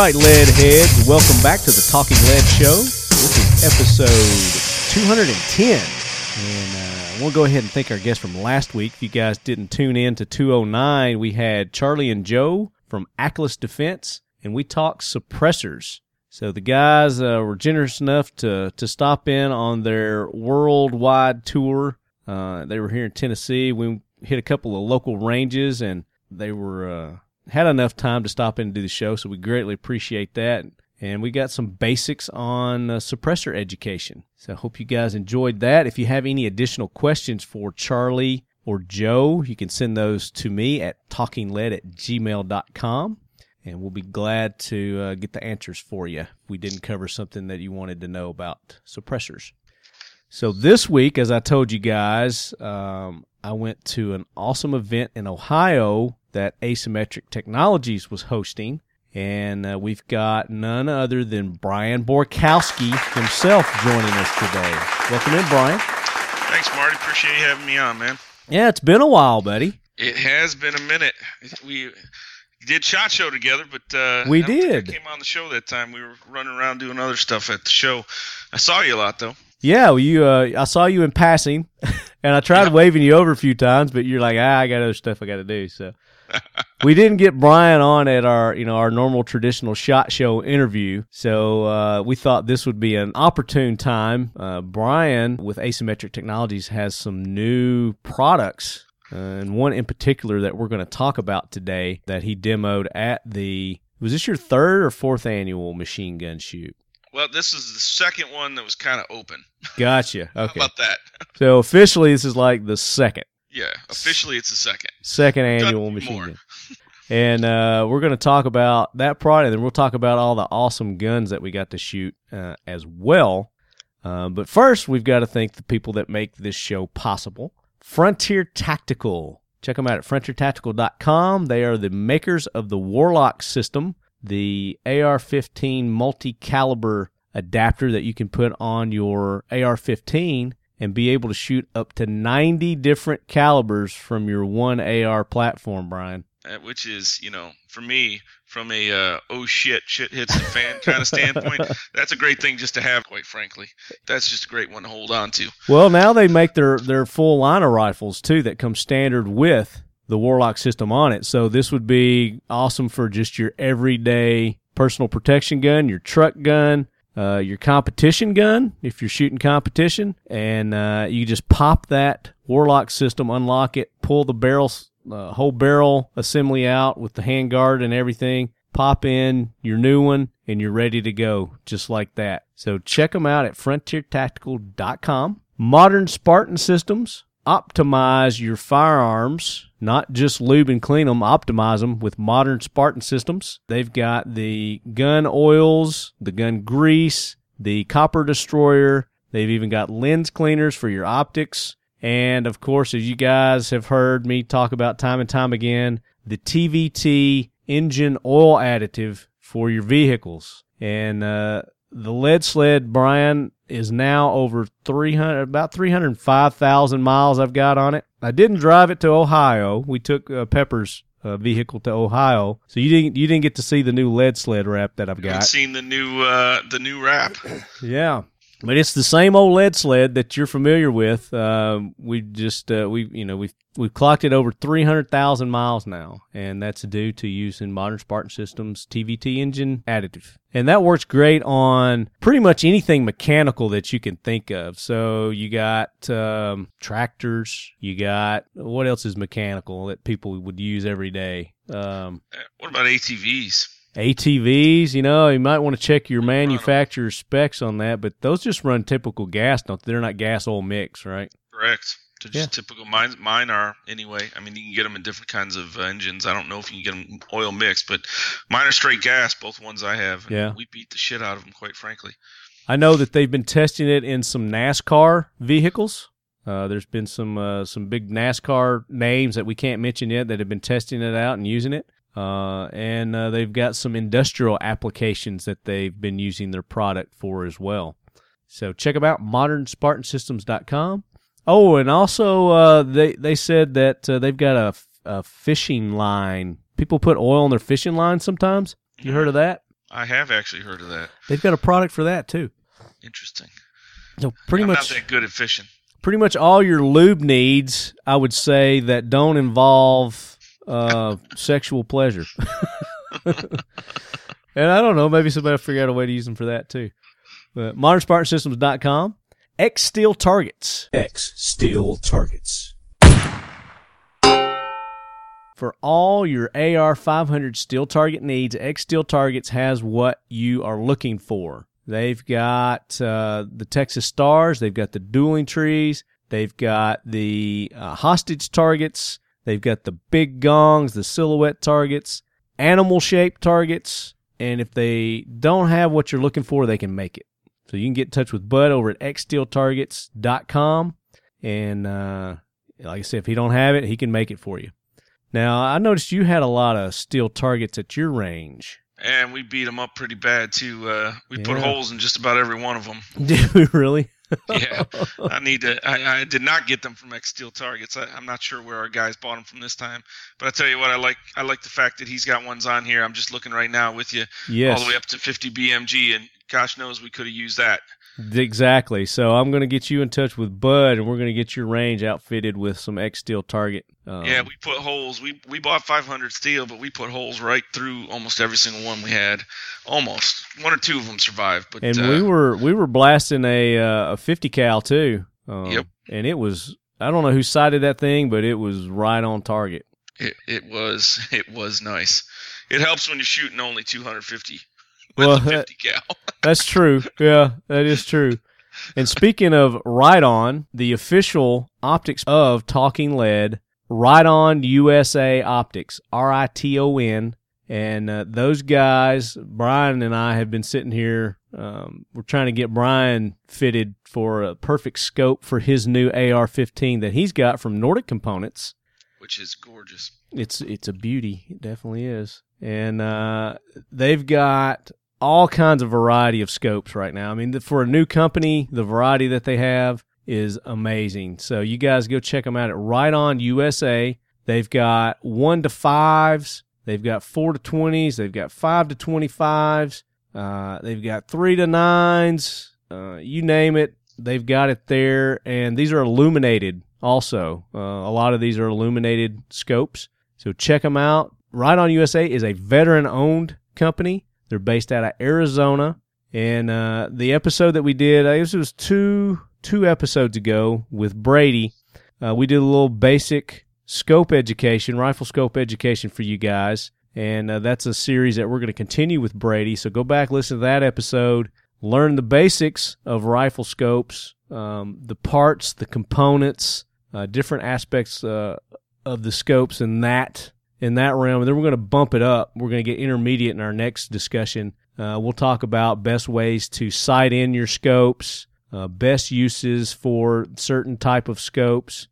right, lead heads, welcome back to the Talking Lead Show. This is episode 210. And uh, we'll go ahead and thank our guest from last week. If you guys didn't tune in to 209, we had Charlie and Joe from Ackless Defense, and we talked suppressors. So the guys uh, were generous enough to, to stop in on their worldwide tour. Uh, they were here in Tennessee. We hit a couple of local ranges, and they were uh, had enough time to stop in and do the show. So we greatly appreciate that. And we got some basics on uh, suppressor education. So I hope you guys enjoyed that. If you have any additional questions for Charlie or Joe, you can send those to me at talkinglead at gmail.com. And we'll be glad to uh, get the answers for you if we didn't cover something that you wanted to know about suppressors. So this week, as I told you guys, um, I went to an awesome event in Ohio that Asymmetric Technologies was hosting. And uh, we've got none other than Brian Borkowski himself joining us today. Welcome in, Brian. Thanks, Marty. Appreciate you having me on, man. Yeah, it's been a while, buddy. It has been a minute. We did shot show together, but uh, We I don't think I did. came on the show that time. We were running around doing other stuff at the show. I saw you a lot though. Yeah, well, you. Uh, I saw you in passing, and I tried Yeah. waving you over a few times, but you're like, ah, I got other stuff I got to do. So we didn't get Brian on at our, you know, our normal traditional shot show interview. So uh, we thought this would be an opportune time. Uh, Brian with Asymmetric Technologies has some new products. Uh, and one in particular that we're going to talk about today that he demoed at the was this your third or fourth annual machine gun shoot? Well, this is the second one that was kind of open. Gotcha. How Okay. about that? So officially, this is like the second Yeah, officially it's the second. second annual machine gun. And uh, we're going to talk about that product, and then we'll talk about all the awesome guns that we got to shoot uh, as well. Uh, but first, we've got to thank the people that make this show possible. Frontier Tactical. Check them out at frontiertactical.com. They are the makers of the Warlock system, the AR 15 multi caliber adapter that you can put on your AR 15 and be able to shoot up to 90 different calibers from your one AR platform, Brian. Uh, which is, you know, for me, from a uh, oh shit, shit hits the fan kind of standpoint, that's a great thing just to have. Quite frankly, that's just a great one to hold on to. Well, now they make their, their full line of rifles too that come standard with the Warlock system on it. So this would be awesome for just your everyday personal protection gun, your truck gun, uh, your competition gun if you're shooting competition, and uh, you just pop that Warlock system, unlock it, pull the barrel, uh, whole barrel assembly out with the handguard and everything. Pop in your new one and you're ready to go just like that. So check them out at frontiertactical.com. Modern Spartan Systems optimize your firearms, not just lube and clean them, optimize them with modern Spartan systems. They've got the gun oils, the gun grease, the copper destroyer. They've even got lens cleaners for your optics. And of course, as you guys have heard me talk about time and time again, the TVT engine oil additive for your vehicles. And uh, the lead sled, Brian, is now over 300, about 305,000 miles I've got on it. I didn't drive it to Ohio. We took uh, Pepper's uh, vehicle to Ohio, so you didn't you didn't get to see the new lead sled wrap that I've got. I've seen the new uh, the new wrap. Yeah. But it's the same old lead sled that you're familiar with. Um, we just uh, we you know we've we've clocked it over three hundred thousand miles now, and that's due to using modern Spartan Systems TVT engine additive, and that works great on pretty much anything mechanical that you can think of. So you got um, tractors, you got what else is mechanical that people would use every day. Um, Uh, What about ATVs? ATVs, you know, you might want to check your manufacturer's specs on that, but those just run typical gas, don't they? They're not gas oil mix, right? Correct. They're just Yeah. typical. Mine, mine are anyway. I mean, you can get them in different kinds of uh, engines. I don't know if you can get them oil mixed, but mine are straight gas. Both ones I have. Yeah. We beat the shit out of them, quite frankly. I know that they've been testing it in some NASCAR vehicles. Uh, there's been some uh, some big NASCAR names that we can't mention yet that have been testing it out and using it. Uh, and uh, they've got some industrial applications that they've been using their product for as well. So check them out, modernspartansystems.com. Oh, and also uh, they they said that uh, they've got a, a fishing line. People put oil on their fishing line sometimes. You heard of that? I have actually heard of that. They've got a product for that too. Interesting. So pretty I'm much not that good at fishing. pretty much all your lube needs, I would say, that don't involve uh, sexual pleasure. and I don't know, maybe somebody will figure out a way to use them for that too. But modernspartansystems.com, X Steel Targets. X Steel Targets. For all your AR 500 steel target needs, X Steel Targets has what you are looking for. They've got uh, the Texas Stars, they've got the dueling trees, they've got the uh, hostage targets, they've got the big gongs, the silhouette targets, animal shaped targets, and if they don't have what you're looking for, they can make it. So you can get in touch with Bud over at xsteeltargets.com. And uh, like I said, if he don't have it, he can make it for you. Now, I noticed you had a lot of steel targets at your range. And we beat them up pretty bad too. Uh, we put holes in just about every one of them. Did we really? Yeah, I need to. I, I did not get them from X Steel Targets. I, I'm not sure where our guys bought them from this time. But I tell you what, I like. I like the fact that he's got ones on here. I'm just looking right now with you, Yes. all the way up to 50 BMG, and gosh knows we could have used that. Exactly. So I'm going to get you in touch with Bud, and we're going to get your range outfitted with some X Steel target. Um, yeah, we put holes. We we bought 500 steel, but we put holes right through almost every single one we had. Almost one or two of them survived, but and uh, we were we were blasting a uh, a 50 cal too. Um, Yep. And it was I don't know who sighted that thing, but it was right on target. it, it was it was nice. It helps when you're shooting only 250 with Well, that- 50 cal. That's true. Yeah, that is true. And speaking of Riton, the official optics of Talking Lead, Riton USA Optics, R I T O N. And uh, those guys, Brian and I have been sitting here. Um, we're trying to get Brian fitted for a perfect scope for his new AR 15 that he's got from Nordic Components. which is gorgeous. It's it's a beauty. It definitely is. And uh, they've got all kinds of variety of scopes right now. I mean, for a new company, the variety that they have is amazing. So you guys go check them out at Riton USA. They've got one to fives. They've got four to twenties. They've got five to twenty fives. Uh, they've got three to nines. Uh, you name it, they've got it there. And these are illuminated also. Uh, a lot of these are illuminated scopes. So check them out. Riton USA is a veteran owned company. They're based out of Arizona. And uh, the episode that we did, I guess it was two two episodes ago with Brady. Uh, we did a little basic scope education, rifle scope education for you guys, and uh, that's a series that we're going to continue with Brady. So go back, listen to that episode, learn the basics of rifle scopes, um, the parts, the components, uh, different aspects uh, of the scopes and that in that realm. And then we're going to bump it up. We're going to get intermediate in our next discussion. Uh, we'll talk about best ways to sight in your scopes, uh, best uses for certain type of scopes,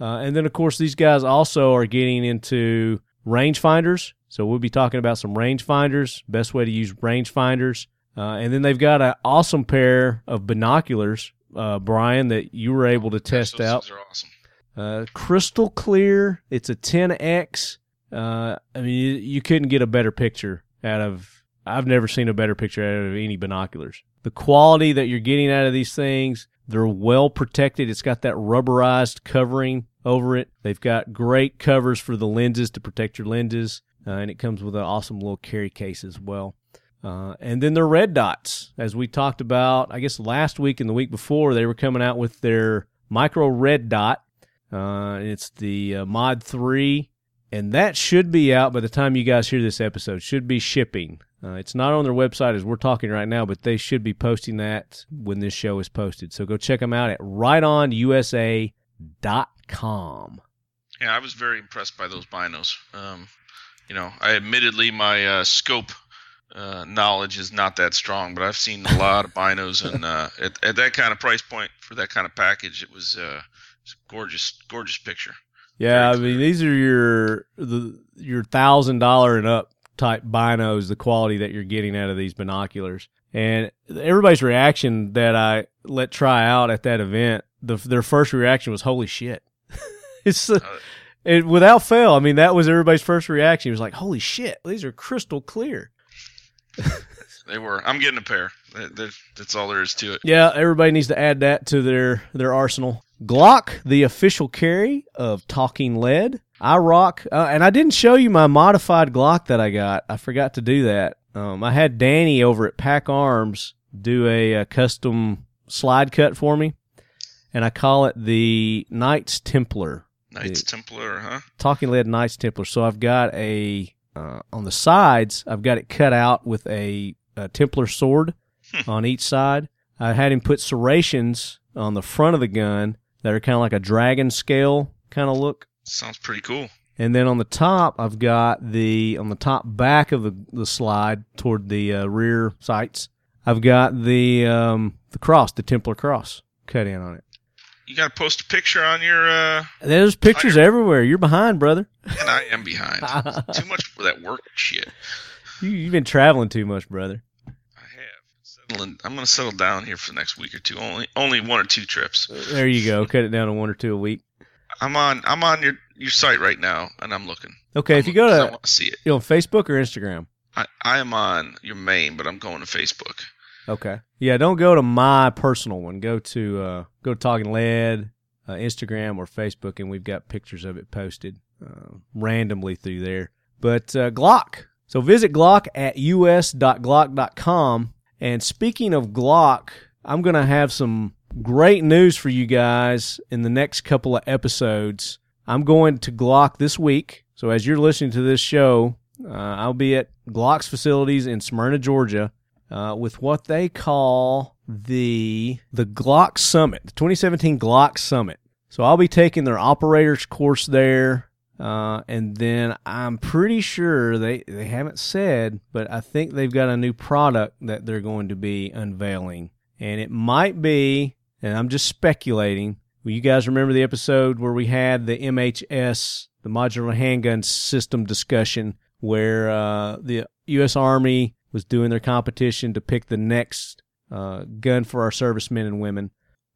uh, and then of course these guys also are getting into rangefinders. So we'll be talking about some rangefinders, best way to use rangefinders, uh, and then they've got an awesome pair of binoculars, uh, Brian, that you were able to test Those out. awesome. Uh, crystal clear. It's a 10x. Uh, I mean, you, couldn't get a better picture out of. I've never seen a better picture out of any binoculars. The quality that you're getting out of these things, they're well protected. It's got that rubberized covering over it. They've got great covers for the lenses to protect your lenses, uh, and it comes with an awesome little carry case as well. Uh, and then the red dots, as we talked about, I guess last week and the week before, they were coming out with their micro red dot. Uh, it's the uh, Mod 3, and that should be out by the time you guys hear this episode. Should be shipping. Uh, it's not on their website as we're talking right now, but they should be posting that when this show is posted. So go check them out at ritonusa.com. Yeah, I was very impressed by those binos. Um, you know, I admittedly my uh, scope uh, knowledge is not that strong, but I've seen a lot of binos, and uh, at, at that kind of price point for that kind of package, it was, uh, it was a gorgeous, gorgeous picture. Yeah, I mean these are your the your thousand dollar and up type binos. The quality that you're getting out of these binoculars, and everybody's reaction that I let try out at that event, the, their first reaction was "Holy shit!" it's uh, it without fail. I mean, that was everybody's first reaction. It was like, "Holy shit! These are crystal clear." They were. I'm getting a pair. That- that- That's all there is to it. Yeah, everybody needs to add that to their their arsenal. Glock, the official carry of Talking Lead. I rock, uh, and I didn't show you my modified Glock that I got. I forgot to do that. Um, I had Danny over at Pack Arms do a, uh custom slide cut for me, and I call it the Knights Templar. Knights Templar, huh? Talking Lead Knights Templar. So I've got a uh, on the sides. I've got it cut out with a, a Templar sword on each side. I had him put serrations on the front of the gun that are kind of like a dragon scale kind of look. Sounds pretty cool. And then on the top, I've got the on the top back of the, the slide toward the uh, rear sights. I've got the um, the cross, the Templar cross, cut in on it. You got to post a picture on your. uh There's pictures everywhere. You're behind, brother. And I am behind. Too much for that work shit. You, you've been traveling too much, brother. Settling, I'm going to settle down here for the next week or two. Only only one or two trips. There you go. Cut it down to one or two a week. I'm on I'm on your your site right now, and I'm looking. Okay, if you go I to want to see it. you know, Facebook or Instagram. I, I am on your main, but I'm going to Facebook. Okay. Yeah, don't go to my personal one. Go to uh, go to Talking Lead, uh, Instagram or Facebook, and we've got pictures of it posted uh, randomly through there. But uh, Glock. So visit Glock at us.glock.com. And speaking of Glock, I'm going to have some great news for you guys in the next couple of episodes. I'm going to Glock this week. So as you're listening to this show, uh, I'll be at Glock's facilities in Smyrna, Georgia, uh, with what they call the the Glock Summit, the 2017 Glock Summit. So I'll be taking their operators course there, uh, and then I'm pretty sure they they haven't said, but I think they've got a new product that they're going to be unveiling, and it might be, and I'm just speculating. Well, you guys remember the episode where we had the MHS, the modular handgun system discussion, where uh, the U.S. Army was doing their competition to pick the next uh, gun for our servicemen and women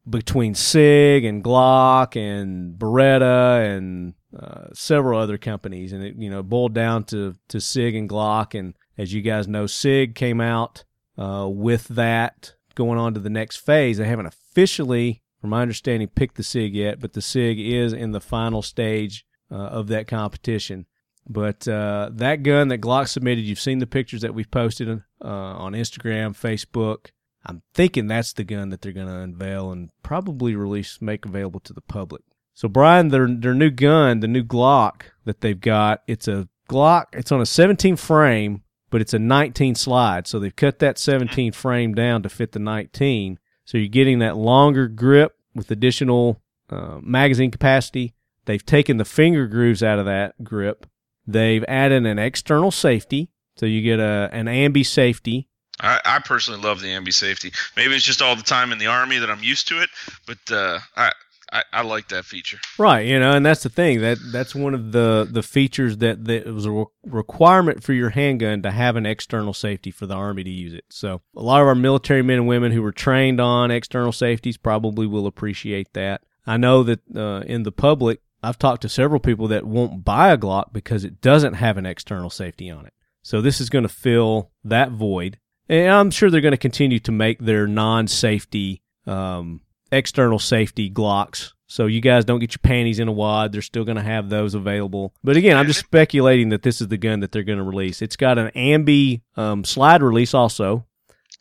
between SIG and Glock and Beretta and uh, several other companies, and it you know boiled down to to SIG and Glock. And as you guys know, SIG came out uh, with that going on to the next phase. They haven't officially, from my understanding, picked the SIG yet, but the SIG is in the final stage uh, of that competition. But uh, that gun that Glock submitted, you've seen the pictures that we've posted uh, on Instagram, Facebook. I'm thinking that's the gun that they're going to unveil and probably release, make available to the public. So, Brian, their their new gun, the new Glock that they've got, it's a Glock. It's on a 17 frame, but it's a 19 slide. So they've cut that 17 frame down to fit the 19. So you're getting that longer grip with additional uh, magazine capacity. They've taken the finger grooves out of that grip. They've added an external safety, so you get a an ambi safety. I, I personally love the ambi safety. Maybe it's just all the time in the army that I'm used to it, but uh, I, I I like that feature. Right, you know, and that's the thing that that's one of the the features that that was a re- requirement for your handgun to have an external safety for the army to use it. So a lot of our military men and women who were trained on external safeties probably will appreciate that. I know that uh, in the public, I've talked to several people that won't buy a Glock because it doesn't have an external safety on it. So this is going to fill that void, and I'm sure they're going to continue to make their non-safety um, external safety Glocks. So you guys don't get your panties in a wad. They're still going to have those available. But again, I'm just speculating that this is the gun that they're going to release. It's got an ambi um, slide release also.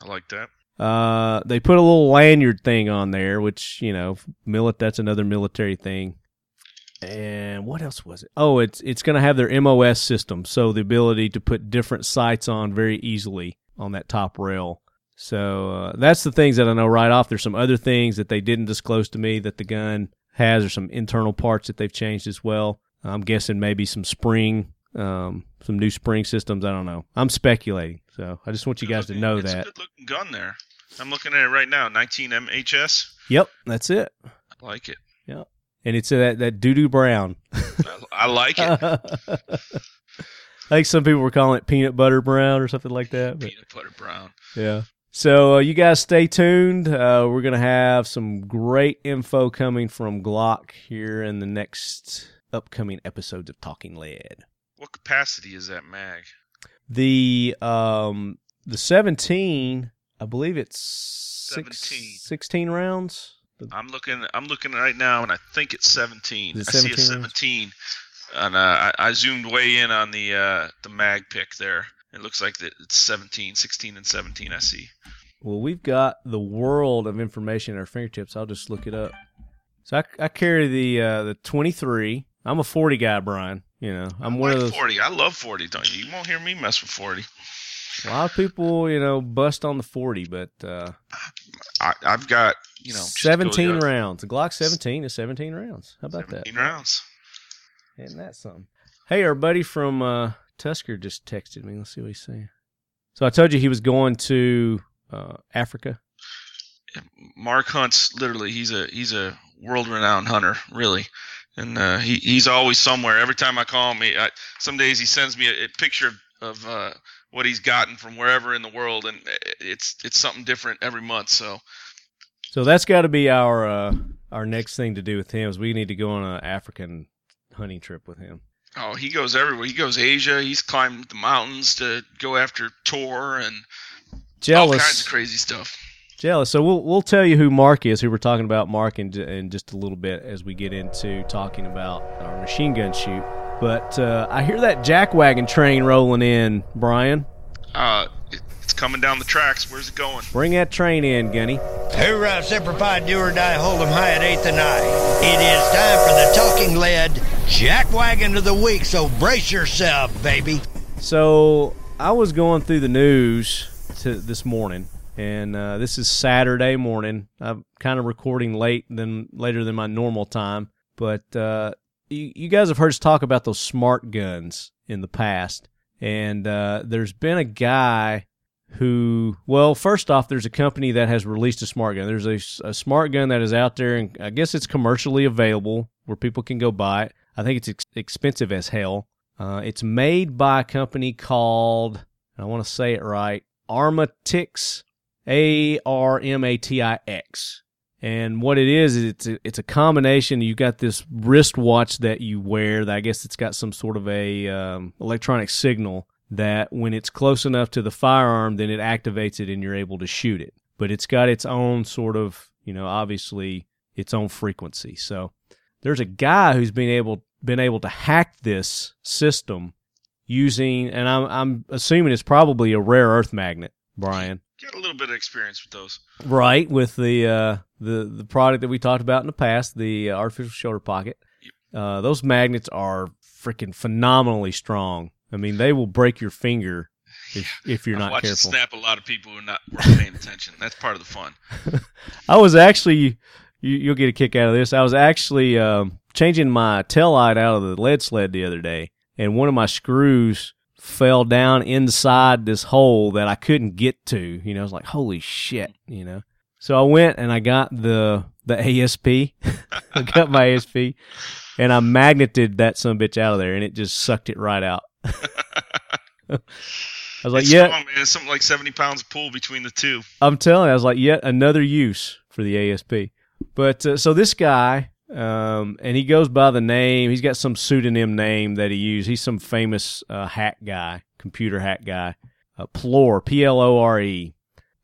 I like that. Uh, they put a little lanyard thing on there, which you know, milit. That's another military thing. And what else was it? Oh, it's it's going to have their MOS system, so the ability to put different sights on very easily on that top rail. So uh, that's the things that I know right off. There's some other things that they didn't disclose to me that the gun has, or some internal parts that they've changed as well. I'm guessing maybe some spring, um, some new spring systems. I don't know. I'm speculating, so I just want you guys to know that. It's a good looking gun there. I'm looking at it right now. 19 MHS. Yep, that's it. I like it. Yep. And it's uh, that that doo doo brown. I, I like it. I think some people were calling it peanut butter brown or something like that. But Peanut butter brown. yeah. So uh, you guys stay tuned. Uh, we're gonna have some great info coming from Glock here in the next upcoming episodes of Talking Lead. What capacity is that mag? The um the 17, I believe it's six, 17. 16 rounds. I'm looking. I'm looking right now, and I think it's 17. Is it I see a 17 rounds? and uh, I, I zoomed way in on the uh, the mag pick there. It looks like that it's 17, 16, and 17. I see. Well, we've got the world of information at our fingertips. I'll just look it up. So I, I carry the uh, the 23. I'm a 40 guy, Brian. You know, I'm I one like of those. 40. I love 40. Don't you? You won't hear me mess with 40. A lot of people, you know, bust on the 40, but uh, I, I've got you know just to go 17 rounds. The Glock 17 is 17 rounds. How about that? 17 rounds. Isn't that something? Hey, our buddy from uh, Tusker just texted me. Let's see what he's saying. So I told you he was going to uh, Africa. Mark Hunt's literally he's a he's a world renowned hunter really, and uh, he he's always somewhere. Every time I call him, he, I, some days he sends me a, a picture of, of uh, what he's gotten from wherever in the world, and it's it's something different every month. So So that's got to be our uh, our next thing to do with him is we need to go on an African hunting trip with him. Oh, he goes everywhere. He goes Asia. He's climbed the mountains to go after Tor and jealous. all kinds of crazy stuff. jealous. So we'll we'll tell you who Mark is. Who we're talking about Mark in, in just a little bit as we get into talking about our machine gun shoot. But uh, I hear that jackwagon train rolling in, Brian. Uh, it's coming down the tracks. Where's it going? Bring that train in, Gunny. Hoorah, Semper Fi, do or die, hold 'em high at 8th and I. It is time for the talking lead jackwagon of the week, so brace yourself, baby. So I was going through the news to this morning, and uh, this is Saturday morning. I'm kind of recording late than later than my normal time, but uh, you, you guys have heard us talk about those smart guns in the past, and uh, there's been a guy who, well, first off, there's a company that has released a smart gun. There's a, a smart gun that is out there, and I guess it's commercially available where people can go buy it. I think it's ex- expensive as hell. Uh, it's made by a company called, I want to say it right, Armatix, A R M A T I X. And what it is, is it's a, it's a combination. You got this wristwatch that you wear. That I guess it's got some sort of a um, electronic signal that when it's close enough to the firearm, then it activates it and you're able to shoot it. But it's got its own sort of, you know, obviously its own frequency. So there's a guy who's been able been able to hack this system using, and I'm I'm assuming it's probably a rare earth magnet, Brian. Got a little bit of experience with those. Right with the uh, the the product that we talked about in the past, the artificial shoulder pocket. Uh, those magnets are freaking phenomenally strong. I mean, they will break your finger if if you're I not careful. it snap a lot of people who are not paying attention. That's part of the fun. I was actually, you, you'll get a kick out of this. I was actually um, changing my tail light out of the lead sled the other day, and one of my screws fell down inside this hole that I couldn't get to. You know, I was like, holy shit, you know. So I went and I got the the ASP. I got my ASP, and I magneted that some bitch out of there, and it just sucked it right out. I was like, it's yeah, strong, man. It's something like seventy pounds of pull between the two. I'm telling you, I was like, yet another use for the ASP. But uh, so this guy, um, and he goes by the name. He's got some pseudonym name that he used. He's some famous uh, hack guy, computer hack guy. Uh, Plore, P L O R E.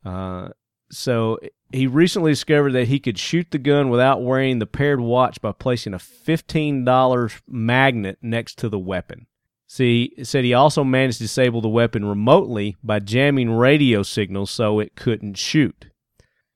Uh, so he recently discovered that he could shoot the gun without wearing the paired watch by placing a fifteen dollars magnet next to the weapon. See, it said he also managed to disable the weapon remotely by jamming radio signals so it couldn't shoot.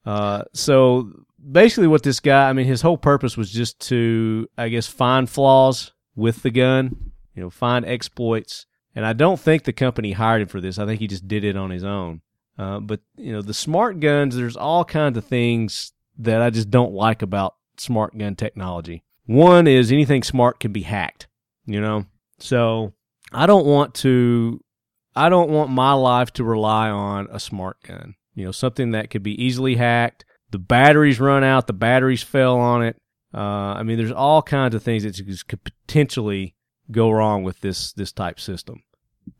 Uh, so basically, what this guy, I mean, his whole purpose was just to, I guess, find flaws with the gun, you know, find exploits. And I don't think the company hired him for this. I think he just did it on his own. Uh, but, you know, the smart guns, there's all kinds of things that I just don't like about smart gun technology. One is anything smart can be hacked, you know? So I don't want to I don't want my life to rely on a smart gun. You know, something that could be easily hacked. The batteries run out, the batteries fell on it. Uh, I mean, there's all kinds of things that could potentially go wrong with this this type system.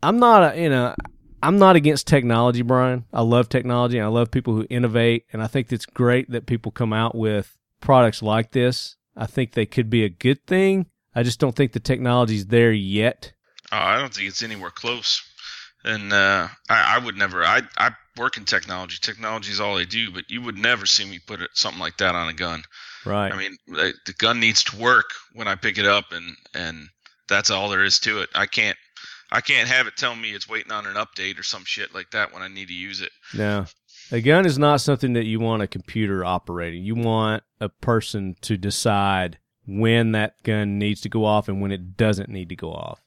I'm not a, you know, I'm not against technology, Brian. I love technology I love people who innovate and I think it's great that people come out with products like this. I think they could be a good thing. I just don't think the technology's there yet. Oh, I don't think it's anywhere close. And uh, I, I would never. I I work in technology. Technology is all I do, but you would never see me put something like that on a gun. Right. I mean, the gun needs to work when I pick it up, and and that's all there is to it. I can't I can't have it tell me it's waiting on an update or some shit like that when I need to use it. No. A gun is not something that you want a computer operating. You want a person to decide when that gun needs to go off and when it doesn't need to go off.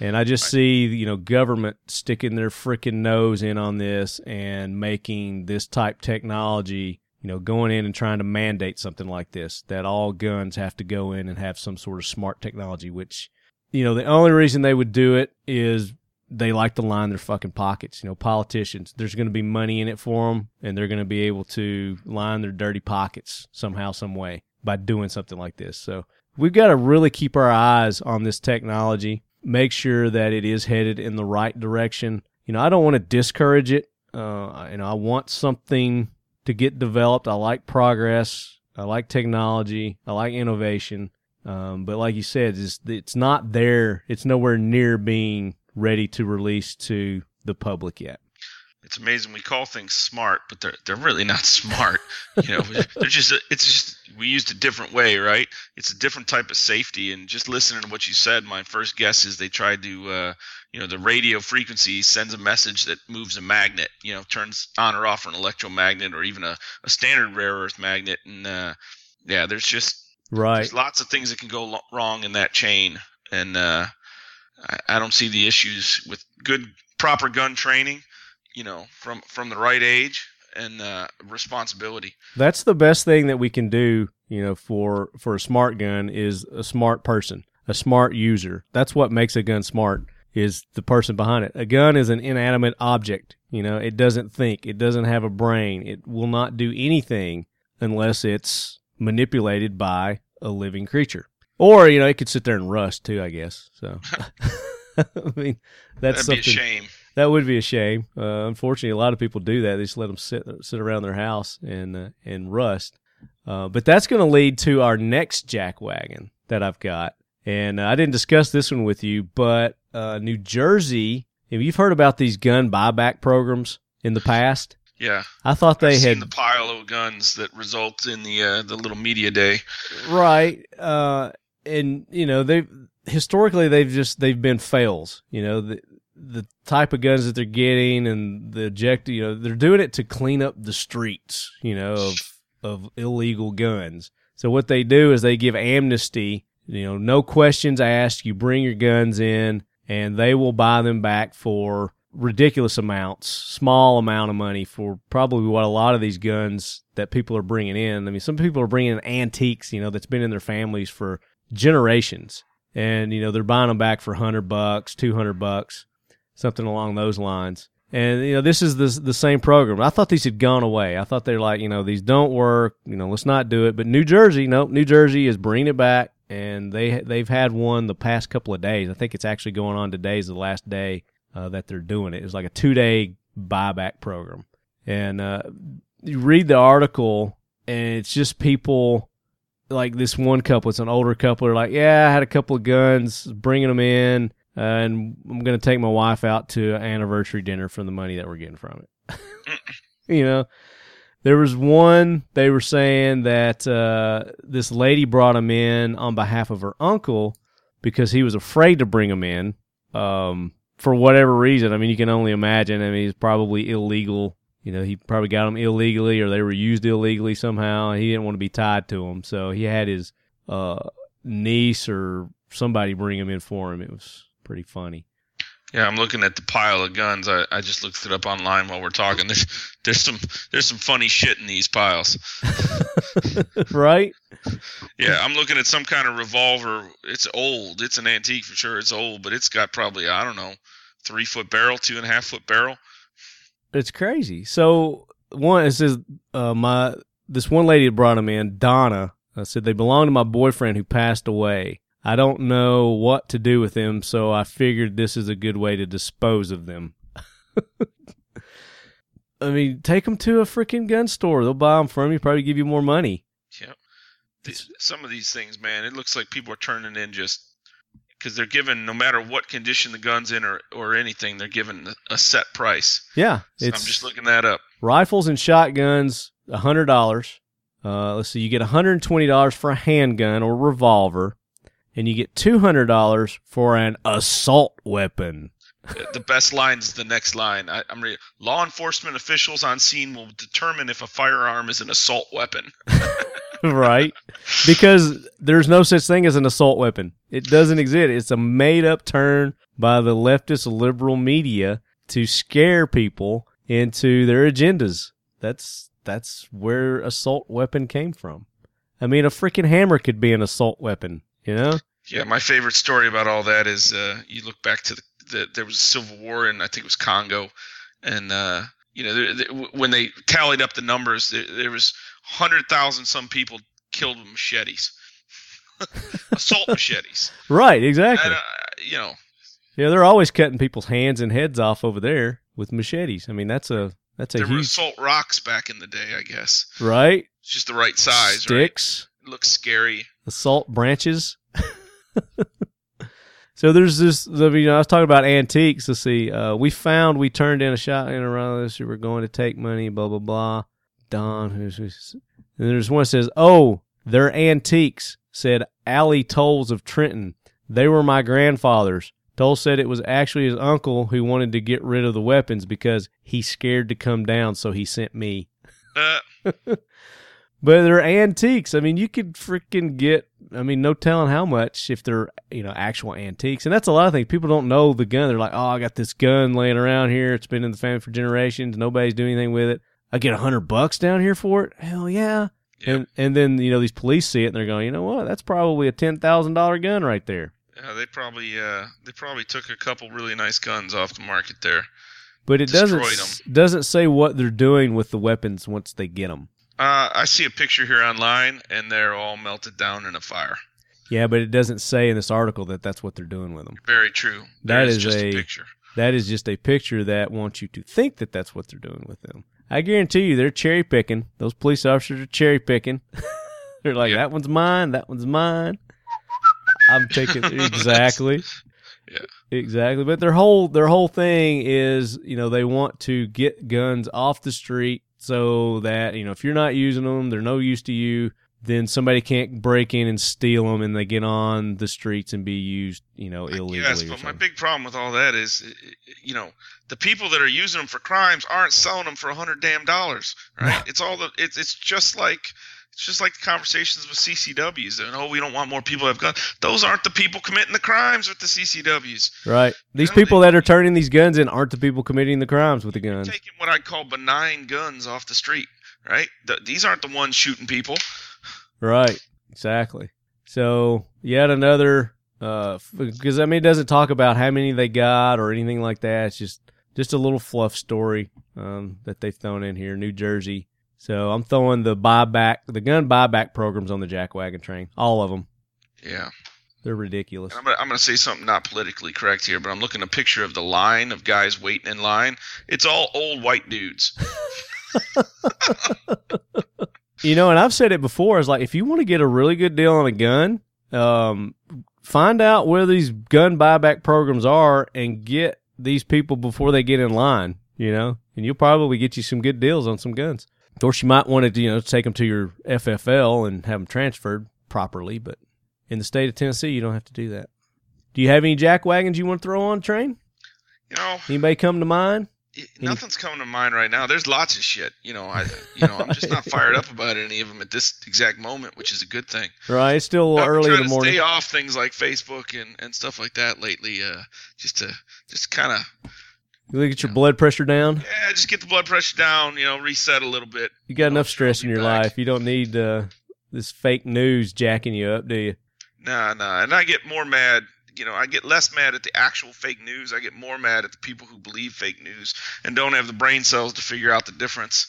And I just see, you know, government sticking their freaking nose in on this and making this type technology, you know, going in and trying to mandate something like this that all guns have to go in and have some sort of smart technology, which, you know, the only reason they would do it is they like to line their fucking pockets. You know, politicians, there's going to be money in it for them and they're going to be able to line their dirty pockets somehow, some way by doing something like this. So we've got to really keep our eyes on this technology make sure that it is headed in the right direction. You know, I don't want to discourage it. Uh, you know, I want something to get developed. I like progress. I like technology. I like innovation. Um, but like you said, it's, it's not there. It's nowhere near being ready to release to the public yet it's amazing we call things smart, but they're they're really not smart. You know, they're just it's just we used a different way, right? It's a different type of safety. And just listening to what you said, my first guess is they tried to, uh, you know, the radio frequency sends a message that moves a magnet, you know, turns on or off an electromagnet or even a, a standard rare earth magnet. And uh, yeah, there's just right. There's lots of things that can go lo- wrong in that chain, and uh, I, I don't see the issues with good proper gun training you know, from from the right age and uh, responsibility. That's the best thing that we can do, you know, for for a smart gun is a smart person, a smart user. That's what makes a gun smart is the person behind it. A gun is an inanimate object, you know, it doesn't think, it doesn't have a brain. It will not do anything unless it's manipulated by a living creature. Or, you know, it could sit there and rust too, I guess. So I mean, that's That'd something be a shame that would be a shame. Uh, unfortunately, a lot of people do that. They just let them sit sit around their house and uh, and rust. Uh, but that's going to lead to our next jack wagon that I've got, and uh, I didn't discuss this one with you, but uh, New Jersey. If you've heard about these gun buyback programs in the past, yeah, I thought they I've had the pile of guns that result in the uh, the little media day. Right, uh, and you know they've historically they've just they've been fails. You know, the, the type of guns that they're getting and the objective, you know, they're doing it to clean up the streets, you know, of of illegal guns. So what they do is they give amnesty, you know, no questions asked. You bring your guns in, and they will buy them back for ridiculous amounts, small amount of money for probably what a lot of these guns that people are bringing in. I mean, some people are bringing in antiques, you know, that's been in their families for generations, and you know they're buying them back for hundred bucks, two hundred bucks something along those lines. And you know, this is the the same program. I thought these had gone away. I thought they're like, you know, these don't work. You know, let's not do it. But New Jersey, nope, New Jersey is bringing it back, and they they've had one the past couple of days. I think it's actually going on today's the last day uh, that they're doing it. It's like a two day buyback program, and uh, you read the article, and it's just people like this one couple. It's an older couple. They're like, yeah, I had a couple of guns, bringing them in uh, and I'm going to take my wife out to an anniversary dinner from the money that we're getting from it. you know, there was one they were saying that uh, this lady brought him in on behalf of her uncle because he was afraid to bring him in um, for whatever reason. I mean, you can only imagine. I mean, he's probably illegal. You know, he probably got them illegally or they were used illegally somehow. He didn't want to be tied to them, so he had his uh, niece or somebody bring him in for him. It was pretty funny. Yeah, I'm looking at the pile of guns. I, I just looked it up online while we're talking. There's there's some there's some funny shit in these piles. right? Yeah, I'm looking at some kind of revolver. It's old. It's an antique for sure. It's old, but it's got probably I don't know, three foot barrel, two and a half foot barrel. It's crazy. So one it says uh, my this one lady brought them in, Donna. I said they belong to my boyfriend who passed away. I don't know what to do with them, so I figured this is a good way to dispose of them. I mean, take them to a freaking gun store. They'll buy them from you, probably give you more money. Yep. some of these things, man, it looks like people are turning in just because they're given no matter what condition the gun's in or, or anything, they're given a set price. Yeah, So it's I'm just looking that up. rifles and shotguns hundred dollars. Uh, let's see, you get hundred and twenty dollars for a handgun or revolver, and you get two hundred dollars for an assault weapon. the best line is the next line. I, I'm reading. Law enforcement officials on scene will determine if a firearm is an assault weapon. right? Because there's no such thing as an assault weapon. It doesn't exist. It's a made up term by the leftist liberal media to scare people into their agendas. That's that's where assault weapon came from. I mean, a freaking hammer could be an assault weapon, you know? Yeah, my favorite story about all that is uh, you look back to the, the there was a civil war in I think it was Congo, and uh, you know there, there, when they tallied up the numbers, there, there was hundred thousand some people killed with machetes, assault machetes. Right, exactly. And, uh, you know, Yeah, they're always cutting people's hands and heads off over there with machetes. I mean, that's a that's a there were huge assault rocks back in the day. I guess right. it's just the right size, Sticks. right? It looks scary. assault branches. so there's this. You know, I was talking about antiques. Let's see. Uh, we found we turned in a shotgun around this. We were going to take money. Blah blah blah. Don. Who's, who's and there's one that says, "Oh, they're antiques." Said Allie Tolles of Trenton. They were my grandfather's. Toll said it was actually his uncle who wanted to get rid of the weapons because he's scared to come down, so he sent me. Uh, But they're antiques. I mean, you could freaking get. I mean, no telling how much if they're you know actual antiques, and that's a lot of things. People don't know the gun. They're like, oh, I got this gun laying around here. It's been in the family for generations. Nobody's doing anything with it. I get a hundred bucks down here for it. Hell yeah. Yep. And and then you know these police see it and they're going, you know what? That's probably a ten thousand dollar gun right there. yeah, they probably uh, they probably took a couple really nice guns off the market there. But it doesn't Destroyed doesn't say what they're doing with the weapons once they get them. Uh, I see a picture here online, and they're all melted down in a fire. Yeah, but it doesn't say in this article that that's what they're doing with them. Very true. That That is just a- a picture. That is just a picture that wants you to think that that's what they're doing with them. I guarantee you, they're cherry picking. Those police officers are cherry picking. they're like, Yeah. that one's mine. That one's mine. I'm taking exactly. Yeah. Exactly. But their whole their whole thing is, you know, they want to get guns off the street so that, you know, if you're not using them, they're no use to you, then somebody can't break in and steal them and they get on the streets and be used, you know, illegally. Yes, but my big problem with all that is, you know, the people that are using them for crimes aren't selling them for a hundred damn dollars, right? it's all the it's it's just like it's just like the conversations with CCWs and oh we don't want more people to have guns. Those aren't the people committing the crimes with the CCWs. Right. These know, people they- that are turning these guns in aren't the people committing the crimes with the guns. Taking what I call benign guns off the street, right? Th these aren't the ones shooting people. Right. Exactly. So yet another because I mean it doesn't talk about how many they got or anything like that. It's just just a little fluff story um, that they've thrown in here, New Jersey. So I'm throwing the buyback, the gun buyback programs on the jackwagon train, all of them. Yeah. They're ridiculous. And I'm gonna, I'm gonna say something not politically correct here, but I'm looking at a picture of the line of guys waiting in line. It's all old white dudes. You know, and I've said it before. Is like if you want to get a really good deal on a gun, um, find out where these gun buyback programs are and get these people before they get in line. You know, and you'll probably get you some good deals on some guns. Of course, you might want to you know take them to your FFL and have them transferred properly, but in the state of Tennessee, you don't have to do that. Do you have any jack wagons you want to throw on train? You know, Anybody come to mind? y- nothing's coming to mind right now. There's lots of shit. You know, I you know I'm just not fired up about any of them at this exact moment, which is a good thing. Right, it's still a little I've early in trying the to morning. Stay off things like Facebook and, and stuff like that lately, uh, just to just kind of You get your blood pressure down. yeah, just get the blood pressure down. You know, reset a little bit. You got enough stress in your back. life. You don't need uh, this fake news jacking you up, do you? Nah, nah, and I get more mad. You know, I get less mad at the actual fake news. I get more mad at the people who believe fake news and don't have the brain cells to figure out the difference.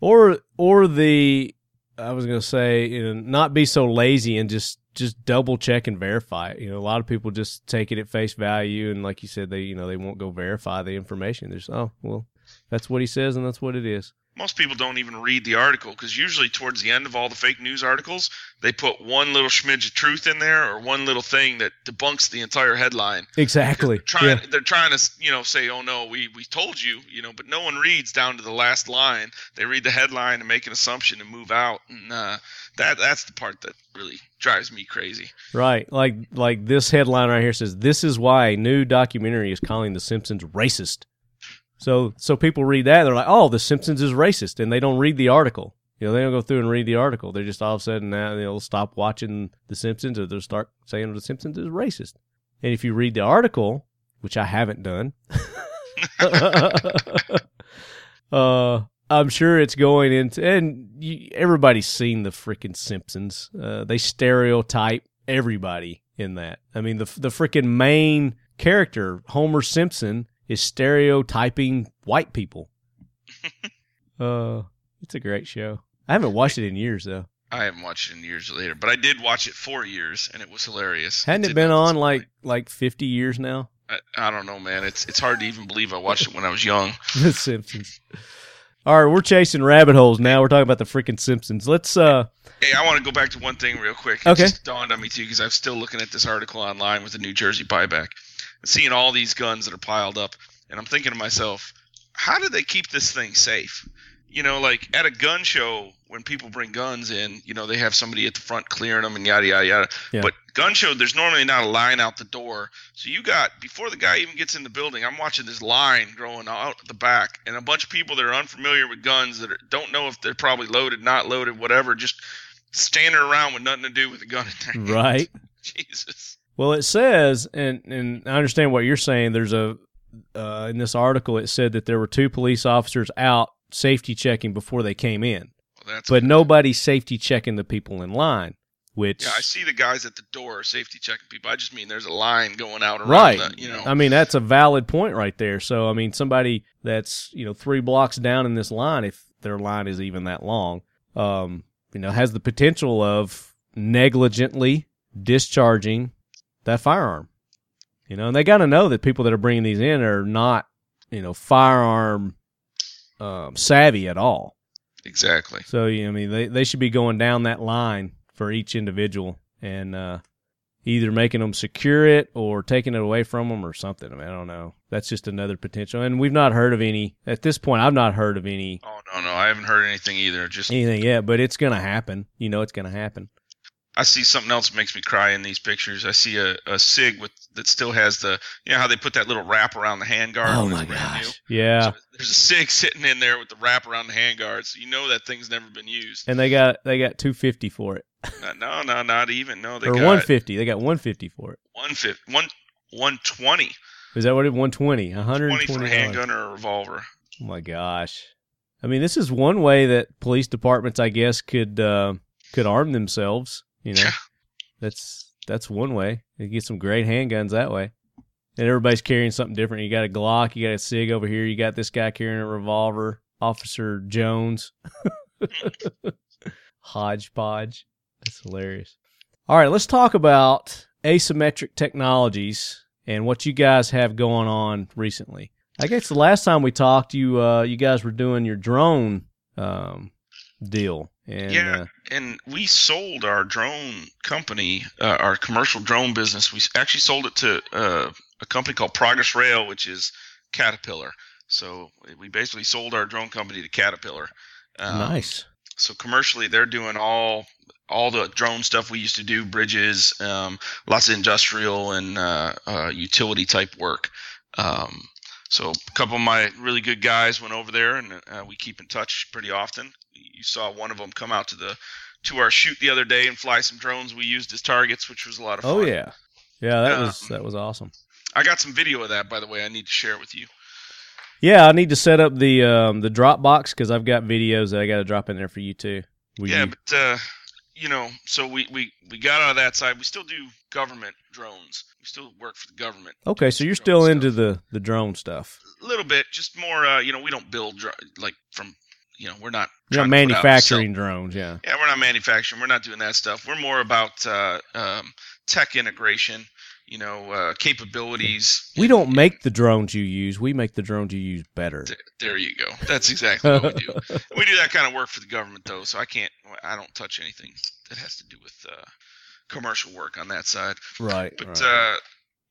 Or or the I was gonna say, you know, not be so lazy and just just double check and verify it. You know, a lot of people just take it at face value, and like you said, they you know they won't go verify the information. They're just oh well, that's what he says, and that's what it is. Most people don't even read the article because usually towards the end of all the fake news articles, they put one little smidge of truth in there or one little thing that debunks the entire headline. Exactly. They're trying, Yeah. they're trying to, you know, say, "Oh no, we we told you," you know, but no one reads down to the last line. They read the headline and make an assumption and move out, and uh, that that's the part that really drives me crazy. Right. Like like this headline right here says this is why a new documentary is calling the Simpsons racist. So so people read that they're like, "Oh, the Simpsons is racist." And they don't read the article. You know, they don't go through and read the article. They just all of a sudden now they'll stop watching the Simpsons or they'll start saying the Simpsons is racist. And if you read the article, which I haven't done, uh I'm sure it's going into, and you, everybody's seen the freaking Simpsons. Uh, they stereotype everybody in that. I mean, the the freaking main character, Homer Simpson, is stereotyping white people. uh, it's a great show. I haven't watched it in years though. I haven't watched it in years later, but I did watch it for years, and it was hilarious. Hadn't it did been on like like 50 years now? I, I don't know, man. It's it's hard to even believe I watched it when I was young. the Simpsons. All right, we're chasing rabbit holes now. We're talking about the freaking Simpsons. Let's uh Hey, I want to go back to one thing real quick. It Okay. just dawned on me too because I'm still looking at this article online with the New Jersey buyback, and seeing all these guns that are piled up, and I'm thinking to myself, how do they keep this thing safe? You know, like at a gun show when people bring guns in, you know, they have somebody at the front clearing them and yada yada yada. Yeah. But gun show, there's normally not a line out the door. So you got before the guy even gets in the building, I'm watching this line growing out the back, and a bunch of people that are unfamiliar with guns that are, don't know if they're probably loaded, not loaded, whatever, just standing around with nothing to do with the gun in their right. Jesus. Well, it says, and and I understand what you're saying. There's a uh, in this article, it said that there were two police officers out safety checking before they came in, Well, but nobody's safety checking the people in line. Which, Yeah, I see the guys at the door safety checking people. I just mean there's a line going out around right? the, you know. I mean, that's a valid point right there. So, I mean, somebody that's you know three blocks down in this line, if their line is even that long, um, you know, has the potential of negligently discharging that firearm. You know, and they got to know that people that are bringing these in are not, you know, firearm um, savvy at all. exactly. So, you know, I mean, they, they should be going down that line for each individual and uh, either making them secure it or taking it away from them or something. I mean, I don't know. That's just another potential. And we've not heard of any, at this point, I've not heard of any Oh no, no, I haven't heard anything either. Just anything yet, but it's going to happen. You know, it's going to happen. I see something else that makes me cry in these pictures. I see a, a Sig with that still has the you know how they put that little wrap around the handguard. Oh my it's new? gosh. Yeah. So there's a Sig sitting in there with the wrap around the handguard, so you know that thing's never been used. And they got, they got 250 for it Uh, no, no, not even. No, they or got 150. They got 150 for it. 150, one, 120. Is that what it One twenty. One hundred twenty for a handgun or a revolver. Oh my gosh. I mean, this is one way that police departments, I guess, could uh, could arm themselves. You know, Yeah. that's that's one way. You get some great handguns that way. And everybody's carrying something different. You got a Glock, you got a Sig over here, you got this guy carrying a revolver, Officer Jones. Hodgepodge. That's hilarious. All right, let's talk about asymmetric technologies and what you guys have going on recently. I guess the last time we talked, you uh, you guys were doing your drone um, deal, and Yeah. uh, and we sold our drone company, uh, our commercial drone business. We actually sold it to uh, a company called Progress Rail, which is Caterpillar. So we basically sold our drone company to Caterpillar. Um, nice. So commercially, they're doing all all the drone stuff we used to do, bridges, um, lots of industrial and uh, uh, utility type work. Um, so a couple of my really good guys went over there, and uh, we keep in touch pretty often. You saw one of them come out to the to our shoot the other day and fly some drones we used as targets, which was a lot of fun. Oh yeah, yeah. That Um, was that was awesome. I got some video of that, by the way. I need to share it with you. Yeah, I need to set up the um, the Dropbox because I've got videos that I got to drop in there for you too. Will yeah, you- but uh, you know, so we, we we got out of that side. We still do government drones. We still work for the government. okay, so you're still stuff. into the the drone stuff. a little bit, just more. Uh, you know, we don't build dr- like from. You know, we're not. You're not trying to put out and sell- manufacturing drones, yeah. Yeah, we're not manufacturing. We're not doing that stuff. We're more about uh, um, tech integration. You know, uh, capabilities. We don't make the drones you use. We make the drones you use better. Th- There you go. That's exactly what we do. we do that kind of work for the government, though, so I can't. I don't touch anything that has to do with uh, commercial work on that side. Right. But right. uh,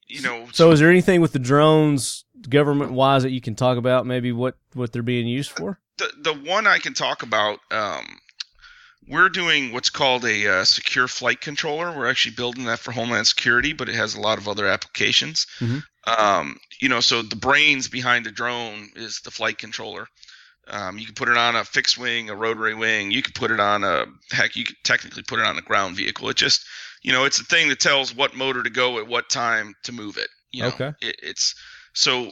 you know, so, is there anything with the drones, government wise, that you can talk about? Maybe what what they're being used for? the the one I can talk about, um, we're doing what's called a uh, secure flight controller. We're actually building that for Homeland Security, but it has a lot of other applications. Mhm. Um, you know, so the brains behind the drone is the flight controller. Um, you can put it on a fixed wing, a rotary wing. You could put it on a heck. You could technically put it on a ground vehicle. It just, you know, it's a thing that tells what motor to go at what time to move it. You know, Okay. it, it's so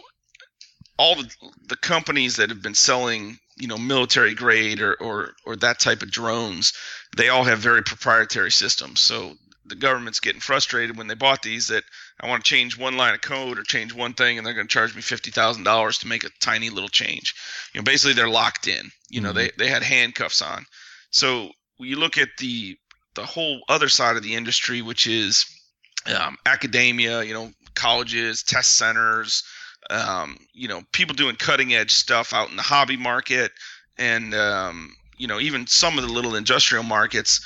all the the companies that have been selling you know military grade or, or or that type of drones they all have very proprietary systems so the government's getting frustrated when they bought these that I want to change one line of code or change one thing and they're going to charge me fifty thousand dollars to make a tiny little change. You know, basically they're locked in. You know, they they had handcuffs on. So you look at the the whole other side of the industry, which is um, academia, you know, colleges, test centers, um, you know, people doing cutting edge stuff out in the hobby market, and um, you know, even some of the little industrial markets,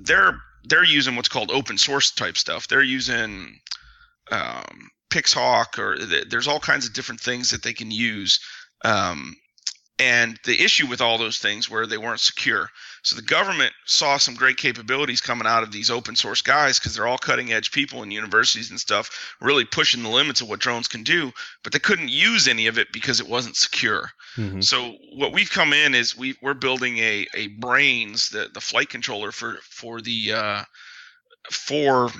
they're they're using what's called open source type stuff. They're using um, Pixhawk, or th- there's all kinds of different things that they can use. Um, and the issue with all those things were they weren't secure. So the government saw some great capabilities coming out of these open source guys because they're all cutting edge people in universities and stuff, really pushing the limits of what drones can do. But they couldn't use any of it because it wasn't secure. Mhm. So what we've come in is we we're building a a brains the the flight controller for for the uh, for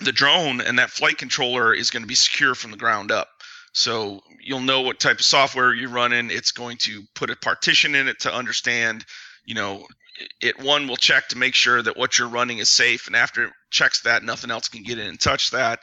the drone, and that flight controller is going to be secure from the ground up. So you'll know what type of software you're running. It's going to put a partition in it to understand, you know, it one will check to make sure that what you're running is safe, and after it checks that, nothing else can get in and touch that.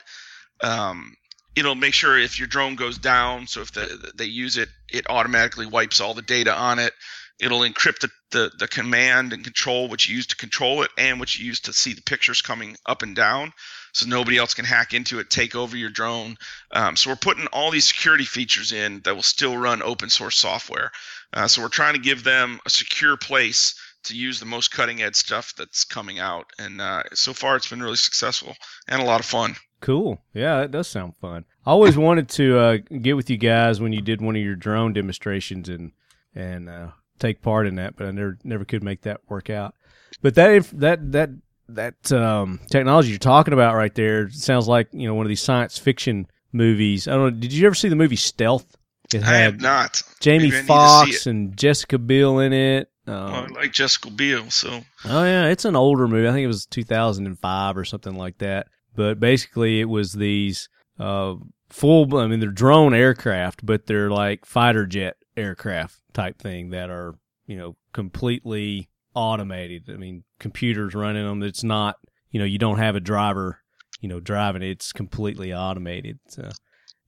Um, it'll make sure if your drone goes down, so if the, they use it, it automatically wipes all the data on it. It'll encrypt the, the, the command and control which you use to control it and which you use to see the pictures coming up and down so nobody else can hack into it, take over your drone. Um, so we're putting all these security features in that will still run open source software. Uh, so we're trying to give them a secure place to use the most cutting edge stuff that's coming out, and uh, so far it's been really successful and a lot of fun. Cool. Yeah, that does sound fun. I always wanted to uh, get with you guys when you did one of your drone demonstrations and and uh, take part in that, but I never never could make that work out. But that that that that um, technology you're talking about right there sounds like you know one of these science fiction movies. I don't know. Did you ever see the movie Stealth? It I have had not. Jamie Maybe I need to see Foxx and Jessica Biel in it. Well, I Um, like Jessica Biel, so Oh yeah, it's an older movie. I think it was 2005 or something like that. But basically, it was these uh, full. I mean, they're drone aircraft, but they're like fighter jet aircraft type thing that are you know completely automated. I mean, computers running them. It's not you know you don't have a driver you know driving it. It's completely automated. So,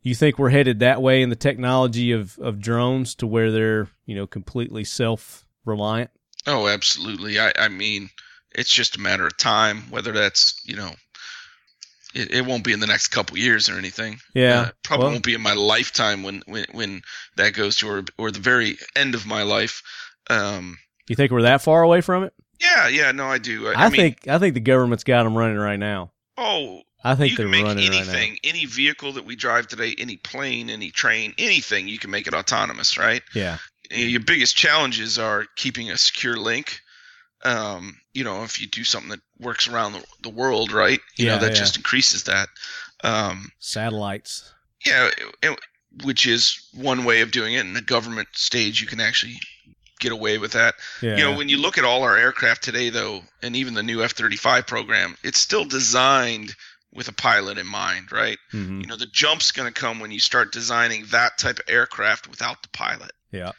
you think we're headed that way in the technology of of drones to where they're you know completely self reliant? oh, absolutely. I, I mean, it's just a matter of time. Whether that's you know, it, it won't be in the next couple years or anything. Yeah, Uh, probably well- won't be in my lifetime when when when that goes to or or the very end of my life. Um, You think we're that far away from it? yeah, yeah, no, I do. I, I, I mean, think I think the government's got them running right now. oh, I think you they're can make running anything, right any vehicle that we drive today, any plane, any train, anything, you can make it autonomous, right? Yeah, your biggest challenges are keeping a secure link. Um, you know, if you do something that works around the, the world, right? You Yeah, know, that yeah. just increases that. Um, satellites. yeah, it- it- which is one way of doing it. In the government stage, you can actually get away with that. Yeah, You know, when you look at all our aircraft today, though, and even the new F 35 program, it's still designed with a pilot in mind, right? Mhm. You know, the jump's going to come when you start designing that type of aircraft without the pilot. yeah.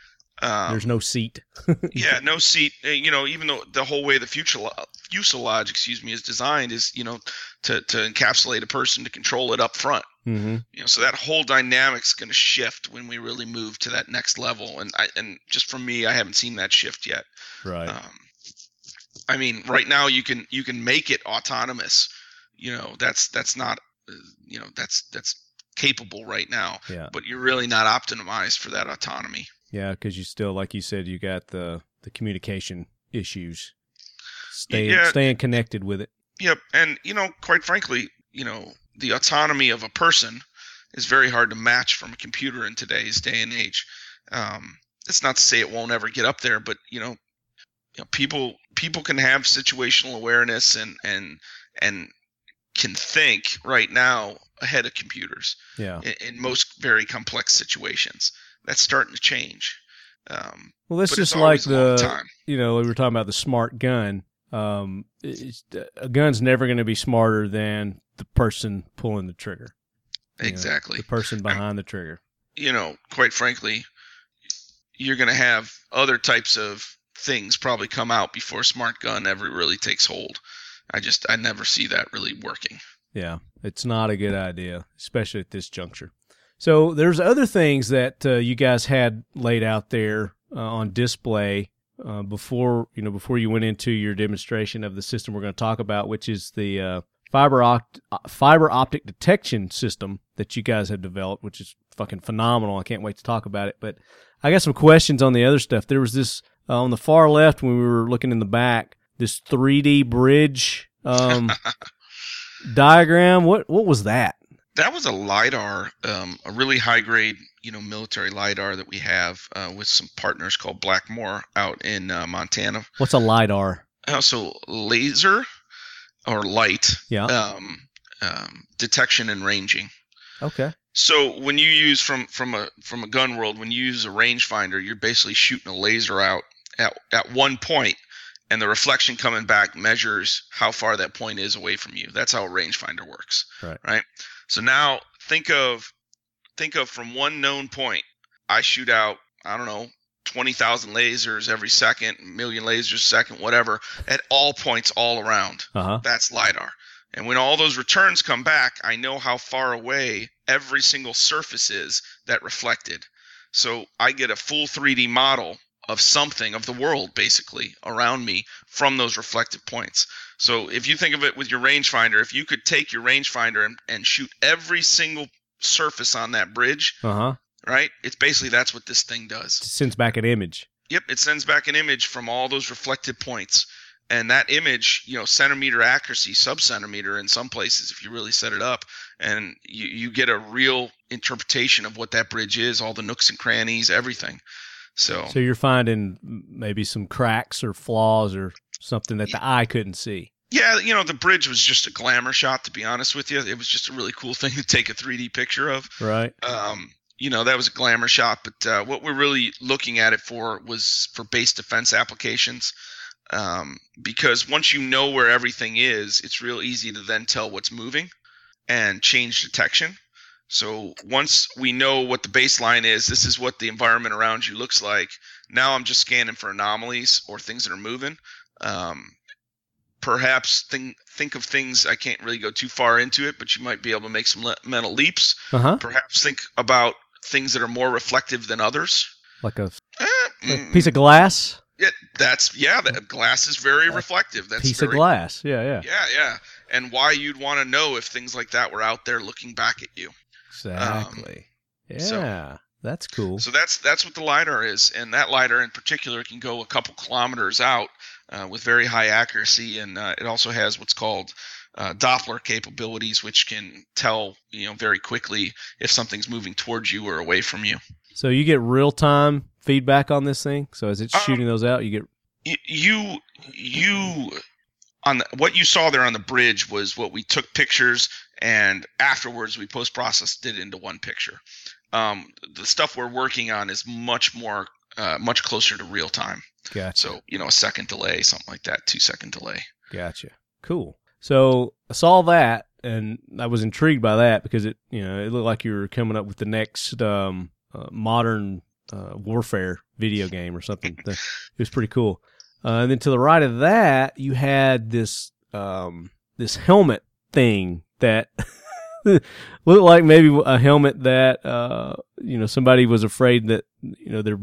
Um, There's no seat. yeah, no seat. You know, even though the whole way the fuselage, fuselage, excuse me, is designed is you know to to encapsulate a person to control it up front. hmm You know, so that whole dynamic's going to shift when we really move to that next level. And I and just for me, I haven't seen that shift yet. Right. Um, I mean, right now you can you can make it autonomous. You know, that's that's not uh, you know that's that's capable right now. Yeah. But you're really not optimized for that autonomy. Yeah, because you still, like you said, you got the the communication issues. Staying Yeah. staying connected with it. Yep, and you know, quite frankly, you know, the autonomy of a person is very hard to match from a computer in today's day and age. Um, it's not to say it won't ever get up there, but you know, you know, people people can have situational awareness and and and can think right now ahead of computers Yeah. in, in most very complex situations. That's starting to change. Um, Well, that's just like always a long the you know we were talking about the smart gun. Um, a gun's never going to be smarter than the person pulling the trigger. you know, exactly. the person behind the trigger. you know, quite frankly, you're going to have other types of things probably come out before smart gun ever really takes hold. I just I never see that really working. Yeah, it's not a good idea, especially at this juncture. So there's other things that uh, you guys had laid out there uh, on display uh, before you know before you went into your demonstration of the system we're going to talk about, which is the uh, fiber opt- fiber optic detection system that you guys have developed, which is fucking phenomenal. I can't wait to talk about it. But I got some questions on the other stuff. There was this uh, on the far left when we were looking in the back, this 3D bridge um, diagram. What what was that? That was a lidar, um, a really high grade, you know, military lidar that we have uh, with some partners called Blackmore out in uh, Montana. What's a lidar? Also, laser or light Yeah. um, um, detection and ranging. Okay. So when you use from from a from a gun world, when you use a rangefinder, you're basically shooting a laser out at at one point, and the reflection coming back measures how far that point is away from you. That's how a rangefinder works. Right. Right. So now think of think of from one known point, I shoot out I don't know twenty thousand lasers every second, million lasers a second, whatever, at all points all around. Uh huh. That's LiDAR. And when all those returns come back, I know how far away every single surface is that reflected. So I get a full 3D model of something, of the world basically, around me from those reflective points. So if you think of it with your rangefinder, if you could take your rangefinder and, and shoot every single surface on that bridge, Uh huh. right? It's basically that's what this thing does. It Sends back an image. Yep, it sends back an image from all those reflected points. And that image, you know, centimeter accuracy, sub centimeter in some places, if you really set it up, and you, you get a real interpretation of what that bridge is, all the nooks and crannies, everything. So, So you're finding maybe some cracks or flaws or something that the eye couldn't see. yeah, you know, the bridge was just a glamour shot, to be honest with you. It was just a really cool thing to take a 3D picture of. Right. um, you know that was a glamour shot but uh, what we're really looking at it for was for base defense applications um, because once you know where everything is it's real easy to then tell what's moving and change detection so once we know what the baseline is this is what the environment around you looks like now i'm just scanning for anomalies or things that are moving um, perhaps think, think of things i can't really go too far into it but you might be able to make some le- mental leaps Uh huh. perhaps think about things that are more reflective than others. Like a, Eh, a mm, piece of glass. yeah, that's yeah. That glass is very reflective. That's piece very, of glass. Yeah. Yeah. Yeah, yeah. And why you'd want to know if things like that were out there looking back at you. Exactly. yeah. so- That's cool. So that's that's what the lidar is, and that lidar in particular can go a couple kilometers out uh, with very high accuracy, and uh, it also has what's called uh, Doppler capabilities, which can tell you know very quickly if something's moving towards you or away from you. So you get real time feedback on this thing. So as it's Um, shooting those out, you get you you on the, what you saw there on the bridge was what we took pictures and afterwards we post processed it into one picture um, the stuff we're working on is much more uh, much closer to real time gotcha. so you know a second delay something like that two second delay Gotcha. Cool. So I saw that and I was intrigued by that because it, you know, it looked like you were coming up with the next um, uh, modern uh, warfare video game or something. It was pretty cool. Uh, and then to the right of that, you had this um, this helmet thing that looked like maybe a helmet that uh, you know somebody was afraid that you know their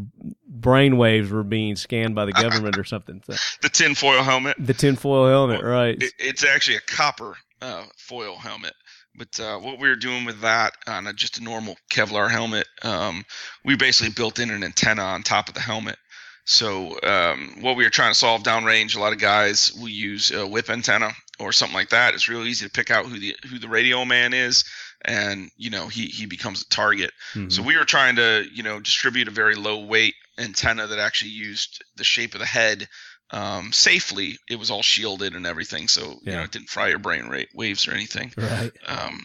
brain waves were being scanned by the government or something. So, the tinfoil helmet the tinfoil helmet, right? it, it's actually a copper uh, foil helmet But uh, what we were doing with that on a, just a normal Kevlar helmet, um, we basically built in an antenna on top of the helmet. So um, what we were trying to solve downrange, a lot of guys will use a whip antenna or something like that. It's real easy to pick out who the who the radio man is, and you know he he becomes a target. Mhm. So we were trying to you know distribute a very low weight antenna that actually used the shape of the head um, safely. It was all shielded and everything, so you know it didn't fry your brain ra- waves or anything. right. Um,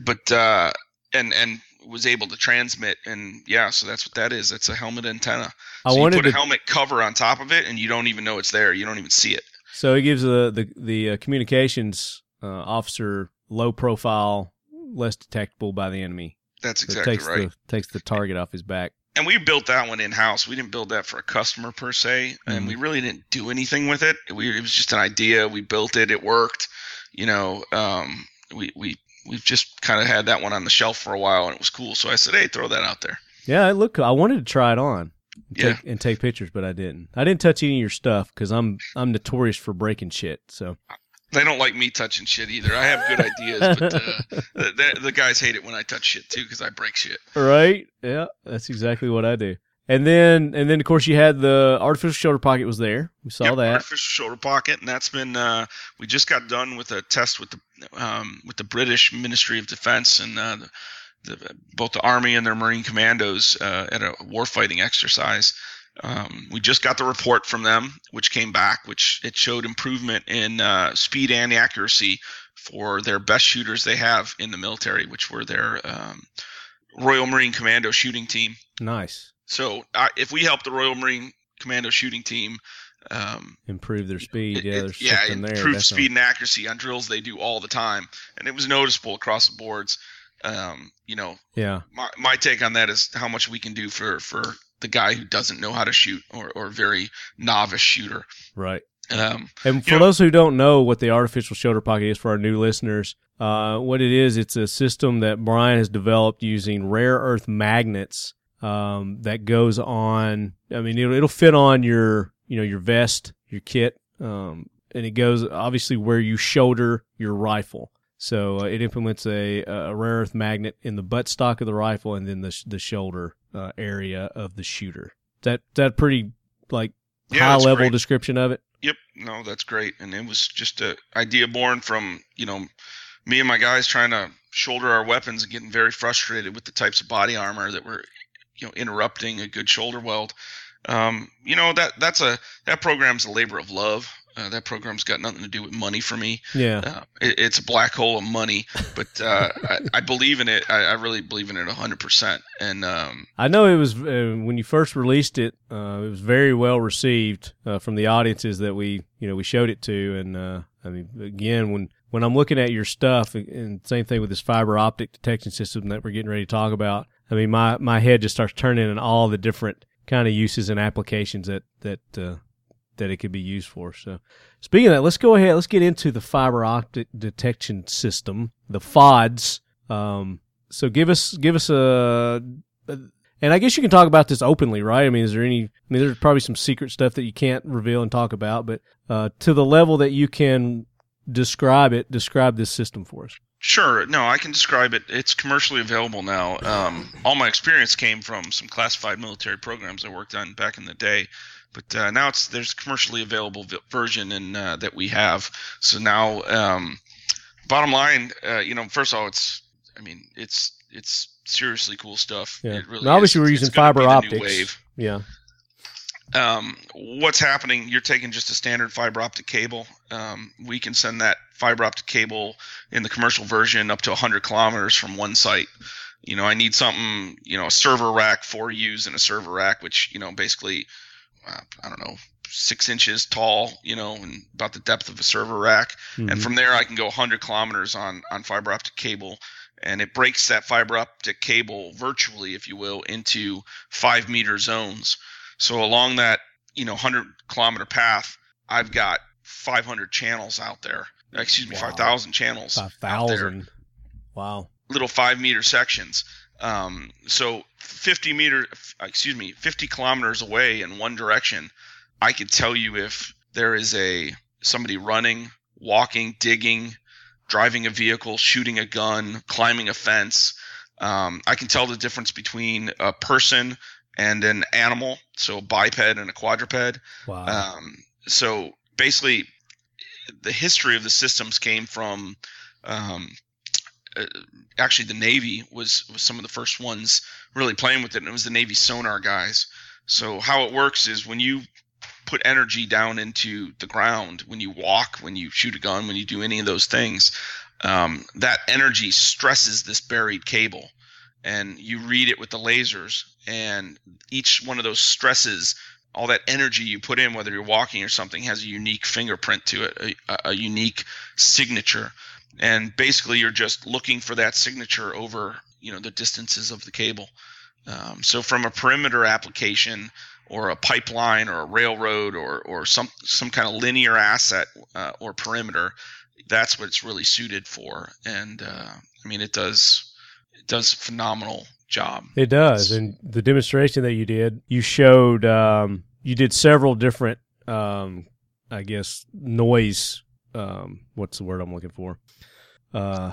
but uh, and and was able to transmit, and yeah, so that's what that is. That's a helmet antenna. I So you wanted put a to. helmet cover on top of it, and you don't even know it's there. You don't even see it. So it gives the the the uh, communications uh, officer low profile, less detectable by the enemy. That's So exactly takes right. the takes the target off his back. and we built that one in house. We didn't build that for a customer per se, and Mm-hmm. we really didn't do anything with it. We, it was just an idea. We built it. It worked. You know, um, we we we've just kind of had that one on the shelf for a while, and it was cool. So I said, hey, throw that out there. Yeah, it looked. cool. I wanted to try it on, and Yeah. take, and take pictures, but I didn't. I didn't touch any of your stuff because I'm I'm notorious for breaking shit. So They don't like me touching shit either. I have good ideas, but uh, the, the, guys hate it when I touch shit too because I break shit. right, yeah, that's exactly what I do. And then and then of course you had the artificial shoulder pocket was there. We saw Yep, that. artificial shoulder pocket, and that's been. Uh, we just got done with a test with the um, with the British Ministry of Defence and uh, the, the, both the Army and their Marine Commandos uh, at a warfighting exercise. Um, we just got the report from them, which came back, which it showed improvement in uh, speed and accuracy for their best shooters they have in the military, which were their um, Royal Marine Commando shooting team. Nice. So uh, if we help the Royal Marine Commando shooting team um, Improve their speed. yeah, it- yeah, there. improve definitely. speed and accuracy on drills they do all the time, and it was noticeable across the boards. Um, you know, Yeah. my, my take on that is how much we can do for for the guy who doesn't know how to shoot or or very novice shooter. Right. Um, And for know- those who don't know what the artificial shoulder pocket is for our new listeners, uh, what it is, it's a system that Brian has developed using rare earth magnets um, that goes on. I mean, it'll, it'll fit on your, you know, your vest, your kit, um, and it goes obviously where you shoulder your rifle. So uh, it implements a, a rare earth magnet in the buttstock of the rifle and then the sh- the shoulder uh, area of the shooter. That that pretty like Yeah, high level great. description of it. Yep, no, that's great, and it was just a idea born from you know me and my guys trying to shoulder our weapons and getting very frustrated with the types of body armor that were you know interrupting a good shoulder weld. Um, you know that that's a that program's a labor of love. Uh, that program's got nothing to do with money for me. Yeah. Uh, it, it's a black hole of money, but uh, I, I believe in it. I, I really believe in it hundred percent. And um, I know it was uh, when you first released it. Uh, it was very well received uh, from the audiences that we, you know, we showed it to. And uh, I mean, again, when when I'm looking at your stuff, and same thing with this fiber optic detection system that we're getting ready to talk about. I mean, my my head just starts turning in all the different kind of uses and applications that that uh, that it could be used for. So, speaking of that, let's go ahead. Let's get into the fiber optic detection system, the FODS. Um, so, give us give us a, a and I guess you can talk about this openly, right? I mean, is there any? I mean, there's probably some secret stuff that you can't reveal and talk about, but uh, to the level that you can describe it, describe this system for us. Sure. No, I can describe it. It's commercially available now. Um, all my experience came from some classified military programs I worked on back in the day, but uh, now it's there's a commercially available version and uh, that we have. So now, um, bottom line, uh, you know, first of all, it's I mean, it's it's seriously cool stuff. Yeah. It really obviously, is. we're using fiber optics. wave Yeah. um, what's happening you're taking just a standard fiber optic cable um, we can send that fiber optic cable in the commercial version up to 100 kilometers from one site you know i need something you know a server rack four u's and a server rack which you know basically i don't know six inches tall you know and about the depth of a server rack Mhm. and from there I can go 100 kilometers on on fiber optic cable, and it breaks that fiber optic cable virtually, if you will, into five meter zones. So along that you know 100 kilometer path, I've got 500 channels out there. Excuse me, Wow. 5,000 channels. five out there. Wow. little five meter sections. Um, so 50 meter, excuse me, 50 kilometers away in one direction, I could tell you if there is a somebody running, walking, digging, driving a vehicle, shooting a gun, climbing a fence. Um, I can tell the difference between a person and an animal, so a biped and a quadruped. Wow. Um, so basically, the history of the systems came from um, uh, actually the Navy was was some of the first ones really playing with it, and it was the Navy sonar guys. So how it works is when you put energy down into the ground, when you walk, when you shoot a gun, when you do any of those things, um, that energy stresses this buried cable, and you read it with the lasers, and each one of those stresses all that energy you put in, whether you're walking or something, has a unique fingerprint to it, a, a, unique signature. And basically, you're just looking for that signature over, you know, the distances of the cable. Um, so, from a perimeter application, or a pipeline, or a railroad, or or some some kind of linear asset uh, or perimeter, that's what it's really suited for. And uh, I mean, it does it does a phenomenal job. It does. And the demonstration that you did, you showed, um, you did several different, um, I guess, noise. Um, what's the word I'm looking for? Uh,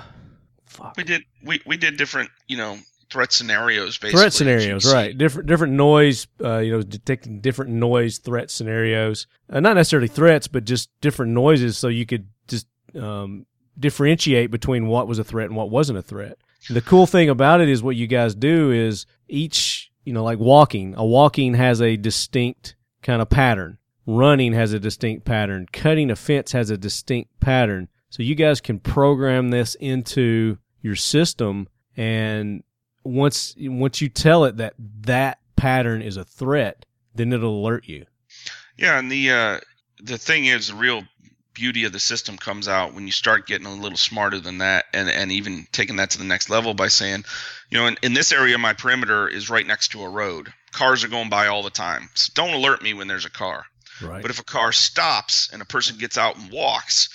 fuck. We did we, we did different you know threat scenarios basically. Threat scenarios, right? Different different noise. Uh, you know, detecting different noise threat scenarios. Uh, not necessarily threats, but just different noises, so you could just um, differentiate between what was a threat and what wasn't a threat. The cool thing about it is what you guys do is each, you know, like walking, a walking has a distinct kind of pattern. Running has a distinct pattern. Cutting a fence has a distinct pattern. So you guys can program this into your system and once once you tell it that that pattern is a threat, then it'll alert you. Yeah, and the uh, the thing is, the real beauty of the system comes out when you start getting a little smarter than that and, and even taking that to the next level by saying, you know, in, in this area, my perimeter is right next to a road. Cars are going by all the time. So don't alert me when there's a car. Right. But if a car stops and a person gets out and walks,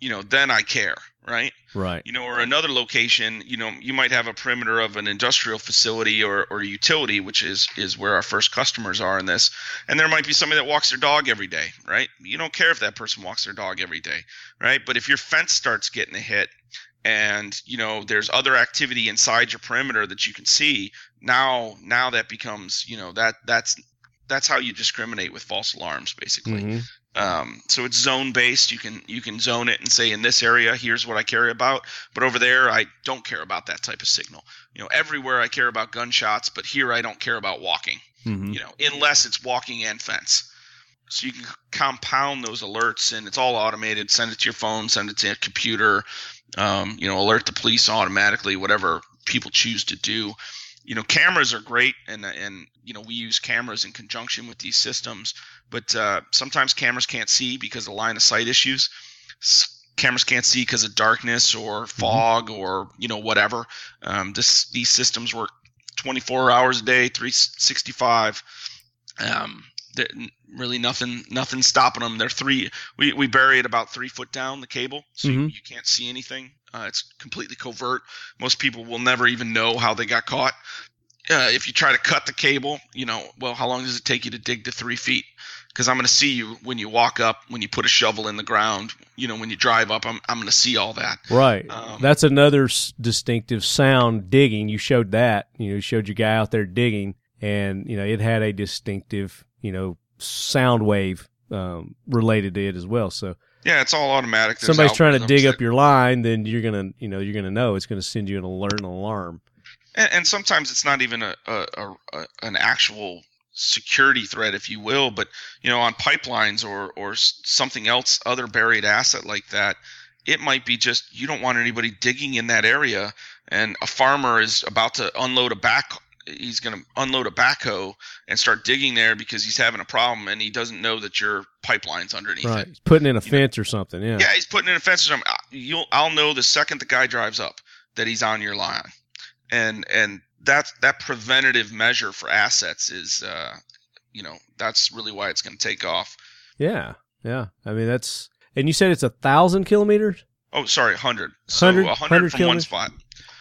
you know, then I care right? Right. You know, or another location, you know, you might have a perimeter of an industrial facility or, or utility, which is is where our first customers are in this. And there might be somebody that walks their dog every day, right? You don't care if that person walks their dog every day, right? But if your fence starts getting a hit and you know there's other activity inside your perimeter that you can see, now now that becomes, you know, that that's that's how you discriminate with false alarms basically. Mm-hmm. Um, so it's zone based. You can you can zone it and say in this area, here's what I care about, but over there I don't care about that type of signal. You know, everywhere I care about gunshots, but here I don't care about walking. Mm-hmm. You know, unless it's walking and fence. So you can compound those alerts, and it's all automated. Send it to your phone, send it to a computer. Um, you know, alert the police automatically, whatever people choose to do you know cameras are great and and you know we use cameras in conjunction with these systems but uh, sometimes cameras can't see because of line of sight issues cameras can't see because of darkness or mm-hmm. fog mm-hmm. or you know whatever um, this these systems work 24 hours a day 365 um, really nothing nothing stopping them they're three we, we bury it about three foot down the cable so mm-hmm. you, you, can't see anything uh, it's completely covert. Most people will never even know how they got caught. Uh, if you try to cut the cable you know well how long does it take you to dig to three feet? Because i'm going to see you when you walk up when you put a shovel in the ground you know when you drive up i'm, I'm going to see all that. Right. Um, that's another s- distinctive sound digging. You showed that you know showed your guy out there digging and you know it had a distinctive you know sound wave um, related to it as well. So yeah, it's all automatic. There's somebody's trying to dig that, up your line, then you're gonna you know you're gonna know it's gonna send you an alert and alarm. And, and sometimes it's not even a, a, a, an actual security threat, if you will, but you know on pipelines or or something else, other buried asset like that. It might be just you don't want anybody digging in that area, and a farmer is about to unload a back he's going to unload a backhoe and start digging there because he's having a problem and he doesn't know that your pipeline's underneath right. it. He's putting in a you fence know? or something. Yeah. Yeah, he's putting in a fence or something. You'll I'll know the second the guy drives up that he's on your line, and and that's that preventative measure for assets is, uh, you know, that's really why it's going to take off. Yeah, yeah. I mean that's and you said it's a thousand kilometers. Oh, sorry, hundred. So 100, 100, 100 from kilometers? one spot.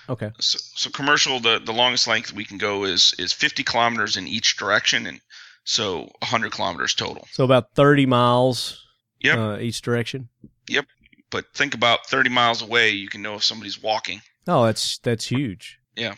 Okay. So, so commercial, the, the longest length we can go is is 50 kilometers in each direction, and so 100 kilometers total. So about 30 miles. Yep. Uh, each direction. Yep. but think about 30 miles away, you can know if somebody's walking. Oh, that's that's huge. Yeah,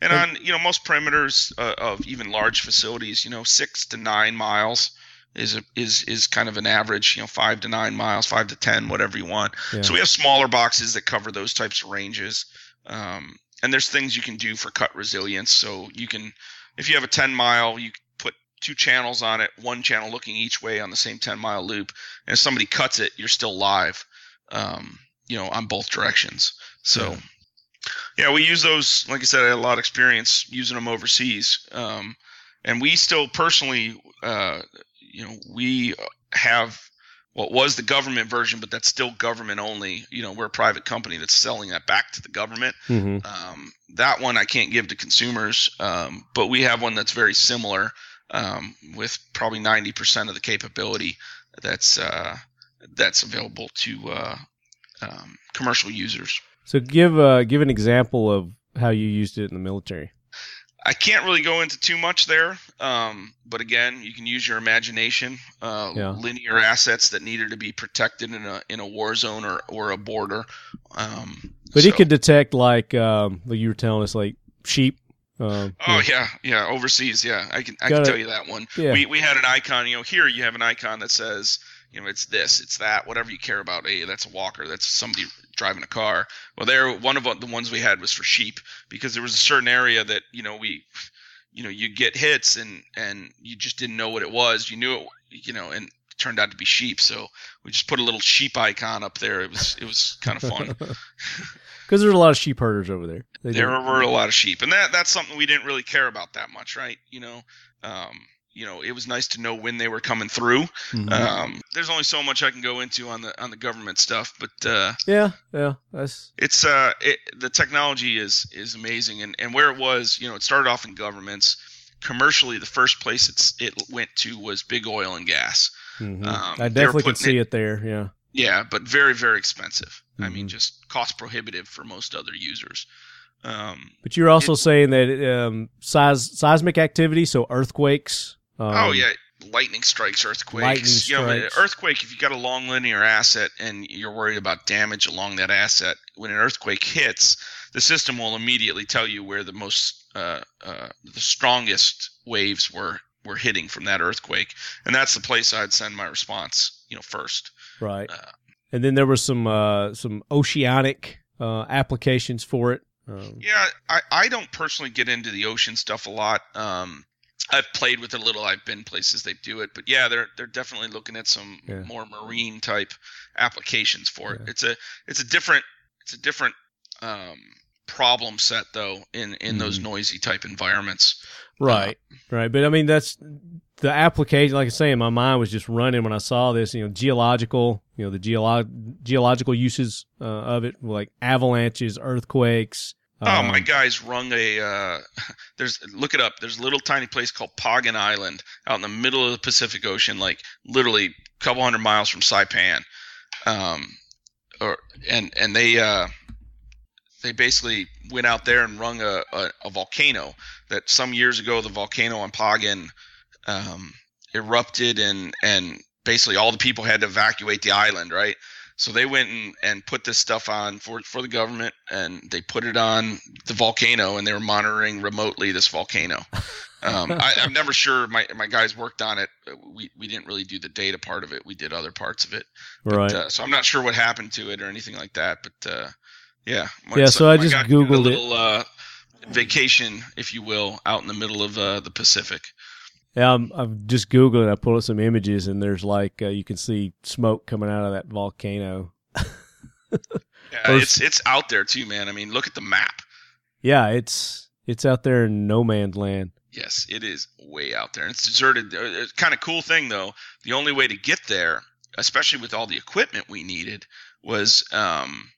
and on you know most perimeters uh, of even large facilities, you know six to nine miles is a, is is kind of an average. You know, five to nine miles, five to ten, whatever you want. Yeah. So we have smaller boxes that cover those types of ranges. Um, and there's things you can do for cut resilience. So you can, if you have a 10 mile, you put two channels on it, one channel looking each way on the same 10 mile loop. And if somebody cuts it, you're still live, um, you know, on both directions. So, Yeah. yeah. we use those. Like I said, I had a lot of experience using them overseas. Um, and we still personally, uh, you know, we have what was the government version, but that's still government only. You know, we're a private company that's selling that back to the government. hmm Um, that one I can't give to consumers, um, but we have one that's very similar um, with probably 90% of the capability that's uh, that's available to uh, um, commercial users. So give uh, give an example of how you used it in the military. I can't really go into too much there, um, but again, you can use your imagination. Uh, Yeah. Linear assets that needed to be protected in a in a war zone or, or a border. Um, But it could detect like um, like you were telling us, like sheep. Um, Oh yeah, yeah, overseas, yeah. I can I Got can it. tell you that one. Yeah. We we had an icon, you know, here you have an icon that says, you know, it's this, it's that, whatever you care about. Hey, that's a walker, that's somebody driving a car. Well, there one of the ones we had was for sheep because there was a certain area that, you know, we you know, you get hits and and you just didn't know what it was. You knew it, you know, and it turned out to be sheep. So we just put a little sheep icon up there. It was it was kind of fun. Because there's a lot of sheep herders over there. They there were a lot of sheep, and that that's something we didn't really care about that much, right? You know, um, you know, it was nice to know when they were coming through. Mhm. Um, there's only so much I can go into on the on the government stuff, but uh, yeah, yeah. That's it's uh, it, the technology is is amazing, and and where it was, you know, it started off in governments. Commercially, the first place it's it went to was big oil and gas. mhm. Um, I definitely can putting see it there. Yeah. Yeah, but very very expensive. I mean, Mhm. just cost prohibitive for most other users. Um, But you're also saying that um, seis- seismic activity, so earthquakes. Um, oh yeah, lightning strikes, earthquakes. lightning You know, earthquake. If you've got a long linear asset and you're worried about damage along that asset, when an earthquake hits, the system will immediately tell you where the most, uh, uh, the strongest waves were were hitting from that earthquake, and that's the place I'd send my response. You know, first. Right. Uh, and then there was some uh, some oceanic uh, applications for it. Um, Yeah, I, I don't personally get into the ocean stuff a lot. Um, I've played with it a little. I've been places they do it, but yeah, they're they're definitely looking at some Yeah. more marine type applications for it. Yeah. It's a it's a different it's a different um, problem set though in in those Mhm. noisy type environments. Right, right. But I mean, that's the application. Like I say, my mind was just running when I saw this. You know, geological. You know, the geolo- geological uses uh, of it, like avalanches, earthquakes. Oh, my um, guys rung a. Uh, there's look it up. There's a little tiny place called Pagan Island out in the middle of the Pacific Ocean, like literally a couple hundred miles from Saipan. Um, or and and they uh, they basically went out there and rung a, a, a volcano that some years ago the volcano on Pagan um, erupted and and basically all the people had to evacuate the island, right? So they went and, and put this stuff on for, for the government and they put it on the volcano and they were monitoring remotely this volcano. Um, I, I'm never sure my, my guys worked on it. We, we didn't really do the data part of it. We did other parts of it. But, right. uh, so I'm not sure what happened to it or anything like that. But uh, yeah. my- Yeah, so I just guys did a Googled it. Uh, vacation, if you will, out in the middle of uh, the Pacific. Yeah, I'm, I've just googling. I pulled up some images, and there's like uh, you can see smoke coming out of that volcano. Yeah, it's it's out there too, man. I mean, look at the map. Yeah, it's it's out there in no man's land. Yes, it is way out there. It's deserted. Uh, It's kind of cool thing though. The only way to get there, especially with all the equipment we needed, was um,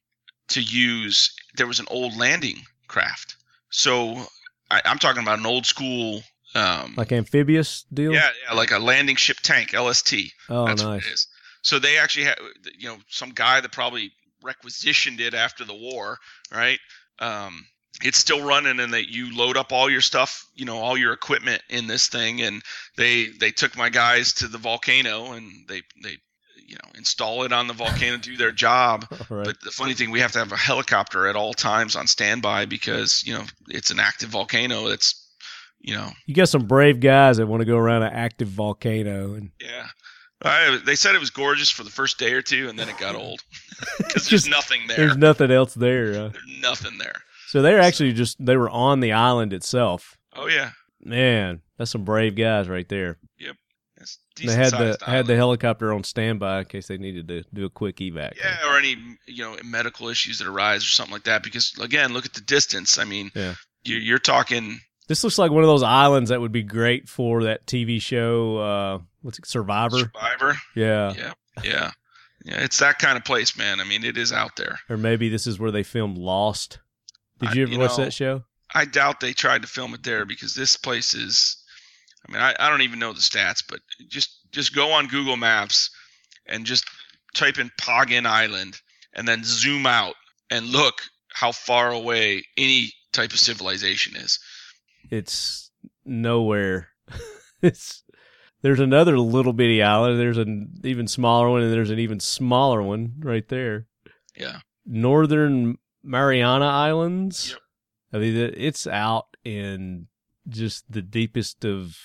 to use. There was an old landing craft. So I, I'm talking about an old school. Um, Like amphibious deal. yeah, yeah, like a landing ship tank, LST. Oh, That's what nice. it is. So they actually had, you know, some guy that probably requisitioned it after the war, right? Um, it's still running, and that you load up all your stuff, you know, all your equipment in this thing, and they they took my guys to the volcano, and they they you know install it on the volcano, do their job. Right. But the funny thing, we have to have a helicopter at all times on standby because you know it's an active volcano. It's you know You got some brave guys that want to go around an active volcano, and yeah. I, they said it was gorgeous for the first day or two, and then it got old because there's Just- nothing there. there's nothing else there. huh? There's nothing there. So they're actually just they were on the island itself. Oh yeah, Man, that's some brave guys right there. it's they had the decent-sized had the helicopter on standby in case they needed to do a quick evac. Yeah, or any you know medical issues that arise or something like that. Because again, look at the distance. I mean, Yeah. you're, you're talking. This looks like one of those islands that would be great for that TV show. Uh, what's it, Survivor? Survivor. Yeah. Yeah, yeah, yeah. It's that kind of place, man. I mean, it is out there. Or maybe this is where they filmed Lost. Did I- you ever you watch know, that show? I doubt they tried to film it there because this place is. I mean, I, I don't even know the stats, but just just go on Google Maps and just type in Pagan Island and then zoom out and look how far away any type of civilization is. It's nowhere. it's there's another little bitty island. There's an even smaller one, and there's an even smaller one right there. Yeah. Northern Mariana Islands. Yep. I mean, it's out in just the deepest of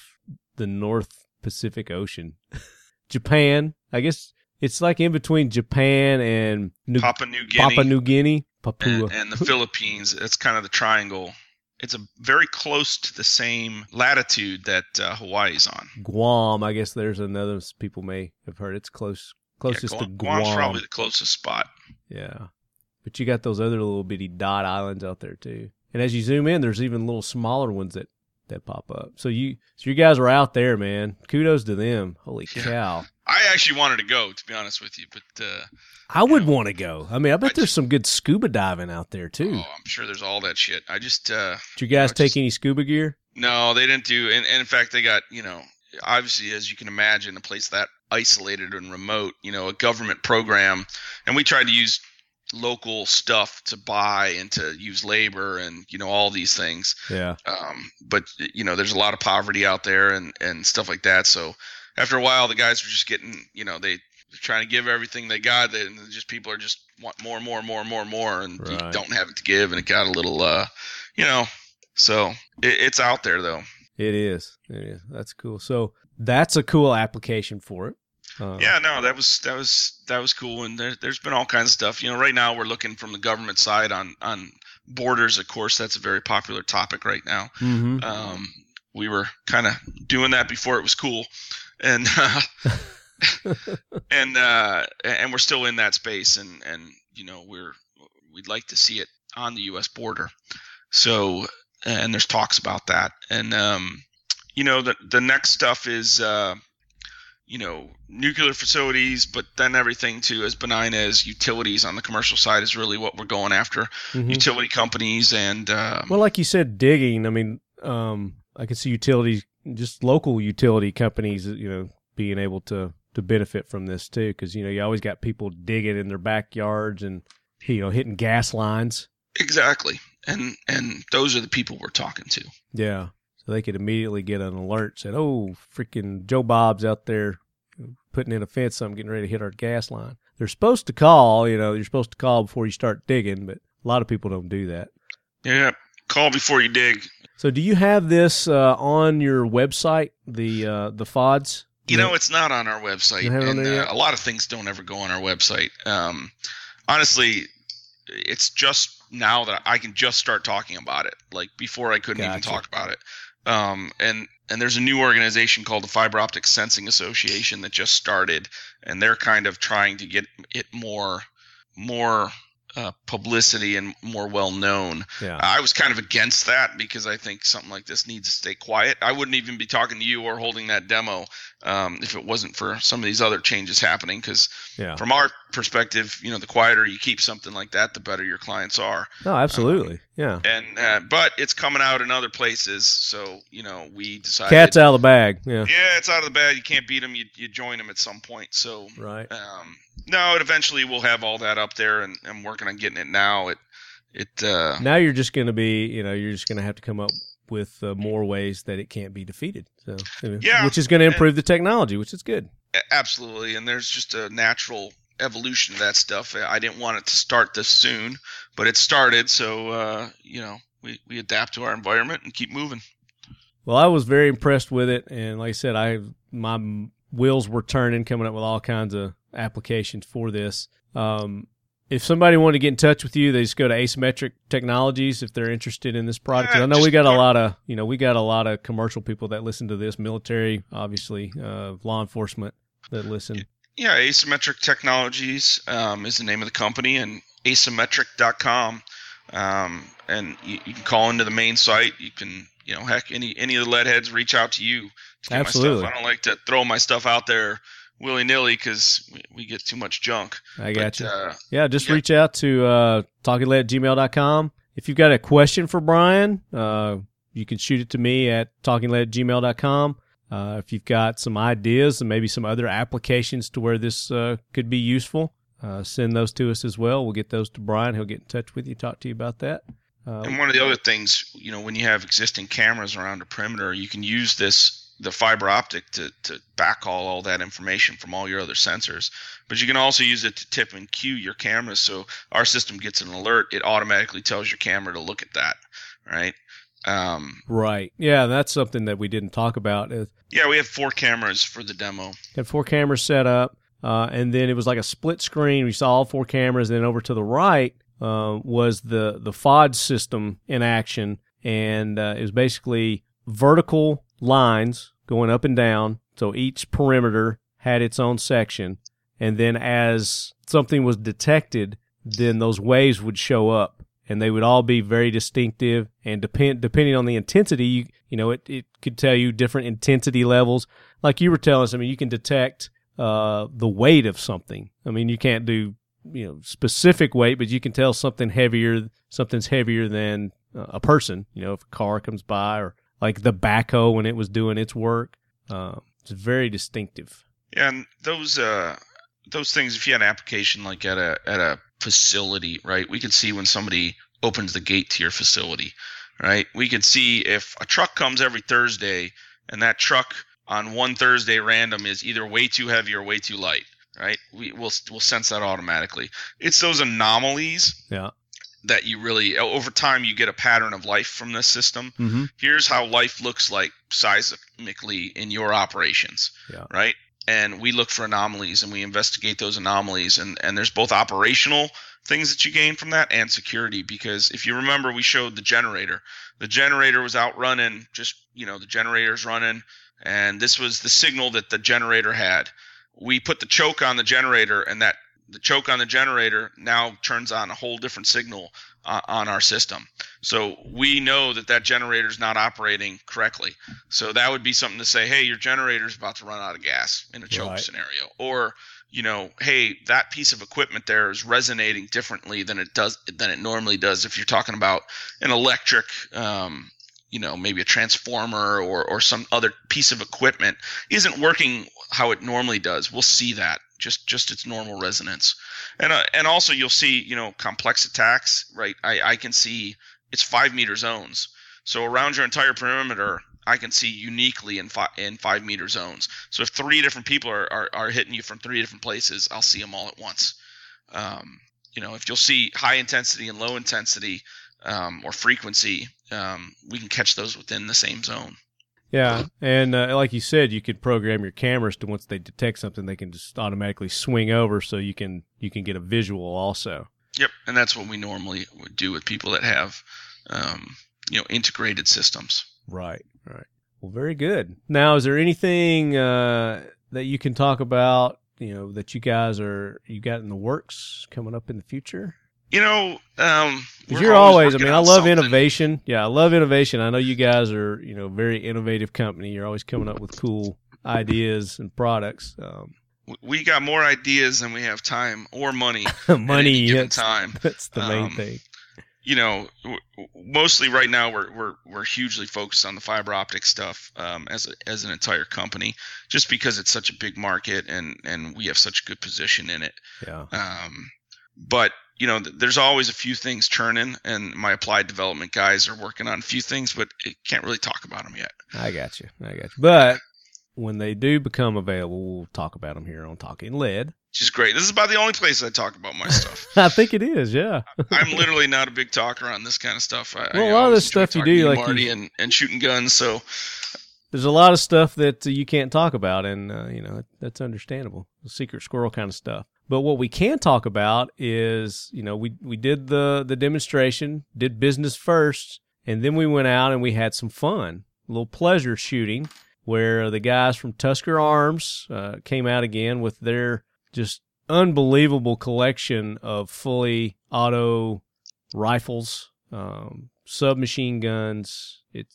the North Pacific Ocean. Japan, I guess it's like in between Japan and New- Papua New Guinea. Papua New Guinea, Papua. and, and the Philippines. It's kind of the triangle. It's a very close to the same latitude that uh, Hawaii's on. Guam, I guess there's another people may have heard. It's close closest yeah, to Guam, Guam. Guam's probably the closest spot. Yeah. But you got those other little bitty dot islands out there too. And as you zoom in, there's even little smaller ones that that pop up. So you so you guys were out there, man. Kudos to them. Holy Yeah. cow. I actually wanted to go, to be honest with you, but uh, I would want to go. I mean, I bet I there's just- some good scuba diving out there too. oh, I'm sure there's all that shit. I just uh, Did you guys know, take just- any scuba gear? no, they didn't do. And, and in fact, they got you know, obviously, as you can imagine, a place that isolated and remote, you know, a government program, and we tried to use local stuff to buy and to use labor and you know all these things Yeah. um, but you know there's a lot of poverty out there and and stuff like that so after a while the guys were just getting you know they they're trying to give everything they got and just people are just want more and more and more and more and more and you don't have it to give and it got a little uh you know so it, it's out there though It is. It is. That's cool. So that's a cool application for it. Uh, yeah no that was that was that was cool. And there, there's been all kinds of stuff. You know right now we're looking from the government side on on borders of course. That's a very popular topic right now. Hmm um, we were kind of doing that before it was cool. And uh, and uh, and we're still in that space. And and you know we're we'd like to see it on the US border. So and there's talks about that. And um, you know the the next stuff is uh, you know nuclear facilities but then everything to as benign as utilities on the commercial side is really what we're going after Mhm. utility companies and um, Well, like you said, digging. I mean, um, I can see utilities, just local utility companies, you know, being able to to benefit from this too, because you know you always got people digging in their backyards and you know hitting gas lines. Exactly. And and those are the people we're talking to. Yeah, so they could immediately get an alert said, "Oh, freaking Joe Bob's out there putting in a fence. I'm getting ready to hit our gas line." They're supposed to call. You know, you're supposed to call before you start digging, but a lot of people don't do that. Yeah. Call before you dig. So, do you have this uh, on your website? The uh, the FODs. You know, it's not on our website, You have it on and uh, a lot of things don't ever go on our website. Um, honestly, it's just now that I can just start talking about it. Like before, I couldn't even talk about it. Um, and and there's a new organization called the Fiber Optic Sensing Association that just started, and they're kind of trying to get it more more uh, publicity and more well known. yeah. I was kind of against that because I think something like this needs to stay quiet. I wouldn't even be talking to you or holding that demo um, if it wasn't for some of these other changes happening. Because Yeah. from our perspective, you know, the quieter you keep something like that, the better your clients are. No, absolutely. Yeah. And uh, but it's coming out in other places, so you know we decided. Cat's out of the bag. Yeah. Yeah, it's out of the bag. You can't beat them. You you join them at some point. So Right. um, no, it eventually we'll have all that up there, and I'm working on getting it now. It it uh, Now you're just going to be, you know, you're just going to have to come up with uh, more ways that it can't be defeated. So, Yeah, which is going to improve the technology, which is good. Absolutely, and there's just a natural evolution of that stuff. I didn't want it to start this soon, but it started. So uh, you know, we we adapt to our environment and keep moving. Well, I was very impressed with it, and like I said, I my wheels were turning, coming up with all kinds of applications for this. Um, if somebody wanted to get in touch with you, they just go to Asymmetric Technologies if they're interested in this product. Yeah, I know we got a lot of you know we got a lot of commercial people that listen to this, military, obviously, uh, law enforcement that listen. Yeah, Asymmetric Technologies um, is the name of the company, and asymmetric.com. Um, and you, you can call into the main site. You can, you know, heck, any any of the lead heads reach out to you. To get my Absolutely. stuff. I don't like to throw my stuff out there willy nilly because we, we get too much junk. I got But, you. Uh, Yeah, just Yeah. reach out to uh, If you've got a question for Brian, uh, you can shoot it to me at talkinglead at gmail.com. Uh, if you've got some ideas and maybe some other applications to where this uh, could be useful, uh, send those to us as well. We'll get those to Brian. He'll get in touch with you, talk to you about that. Uh, And one of the other things, you know, when you have existing cameras around a perimeter, you can use this the fiber optic to to backhaul all that information from all your other sensors. But you can also use it to tip and cue your cameras. So our system gets an alert; it automatically tells your camera to look at that, right? Um, right. Yeah, that's something that we didn't talk about. Yeah, we have four cameras for the demo. had four cameras set up, uh, and then it was like a split screen. We saw all four cameras. And then over to the right uh, was the the FOD system in action, and uh, it was basically vertical lines going up and down. So each perimeter had its own section, and then as something was detected, then those waves would show up. And they would all be very distinctive, and depend depending on the intensity, you you know it, it could tell you different intensity levels like you were telling us, I mean, you can detect uh, the weight of something. I mean, you can't do you know specific weight, but you can tell something heavier, something's heavier than uh, a person. You know, if a car comes by, or like the backhoe when it was doing its work. Uh, it's very distinctive. Yeah, and those uh those things if you had an application like at a at a facility, right? We could see when somebody opens the gate to your facility, right? We could see if a truck comes every Thursday and that truck on one Thursday random is either way too heavy or way too light, right? We will we'll sense that automatically. It's those anomalies Yeah. That you really over time you get a pattern of life from this system. Mm-hmm. here's how life looks like seismically in your operations Yeah. right? And we look for anomalies and we investigate those anomalies. And and there's both operational things that you gain from that and security. Because if you remember we showed the generator. The generator was out running just you know the generator's running. And this was the signal that the generator had. We put the choke on the generator and that the choke on the generator now turns on a whole different signal uh, on our system. So we know that that generator is not operating correctly. So that would be something to say hey your generator is about to run out of gas in a choke Right. scenario. Or you know hey that piece of equipment there is resonating differently than it does than it normally does. If you're talking about an electric um, you know maybe a transformer or or some other piece of equipment isn't working how it normally does. We'll see that just just its normal resonance. And uh, and also you'll see you know complex attacks right? I i can see it's five meter zones. So around your entire perimeter i can see uniquely in five in five meter zones. So if three different people are are, are hitting you from three different places i'll see them all at once. Um, you know if you'll see high intensity and low intensity um, or frequency um, we can catch those within the same zone Yeah, and uh, like you said, you could program your cameras to once they detect something, they can just automatically swing over, so you can you can get a visual also. Yep, and that's what we normally would do with people that have, um, you know, integrated systems. Right, right. Well, very good. Now, is there anything uh, that you can talk about? You know that you guys are you got in the works coming up in the future? You know, um, you're always, I mean, I love something. innovation. Yeah, I love innovation. I know you guys are, you know, very innovative company. You're always coming up with cool ideas and products. Um, We got more ideas than we have time or money. money, given that's, time. that's the main Um, thing. you know, mostly right now we're we're we're hugely focused on the fiber optic stuff um, as a, as an entire company, just because it's such a big market and and we have such a good position in it. Yeah, Um, but you know, there's always a few things churning, and my applied development guys are working on a few things, but it can't really talk about them yet. I got you. I got you. But when they do become available, we'll talk about them here on Talking Lead. Which is great. This is about the only place I talk about my stuff. I think it is. Yeah. I'm literally not a big talker on this kind of stuff. I, Well, I a lot of this stuff you do, like Marty you- and, and shooting guns. So There's a lot of stuff that uh, you can't talk about, and uh, you know that's understandable. Secret squirrel kind of stuff. But what we can talk about is, you know, we we did the the demonstration, did business first, and then we went out and we had some fun, a little pleasure shooting, where the guys from Tusker Arms uh, came out again with their just unbelievable collection of fully auto rifles, um, submachine guns. It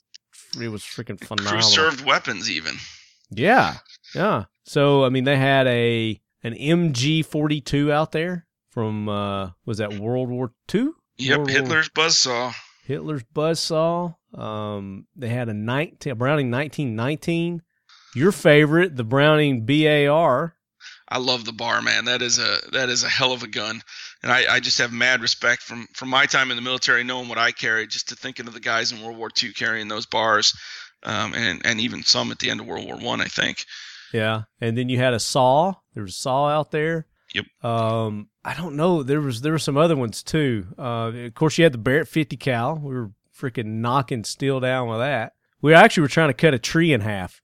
it was freaking phenomenal. crew served weapons, even. Yeah, yeah. So I mean, they had a an MG forty two out there from uh was that World War Two? Yep, World War- Hitler's buzzsaw. Hitler's buzzsaw. Um, they had a nineteen a Browning nineteen nineteen. Your favorite, the Browning BAR. I love the bar, man. That is a that is a hell of a gun, and I, I just have mad respect from from my time in the military, knowing what I carried, just to thinking of the guys in World War II carrying those bars, um, and and even some at the end of World War One, I, think. Yeah, and then you had a saw. There was a saw out there. Yep. Um, I don't know. There was there were some other ones too. Uh, of course, you had the Barrett 50 cal. We were freaking knocking steel down with that. We actually were trying to cut a tree in half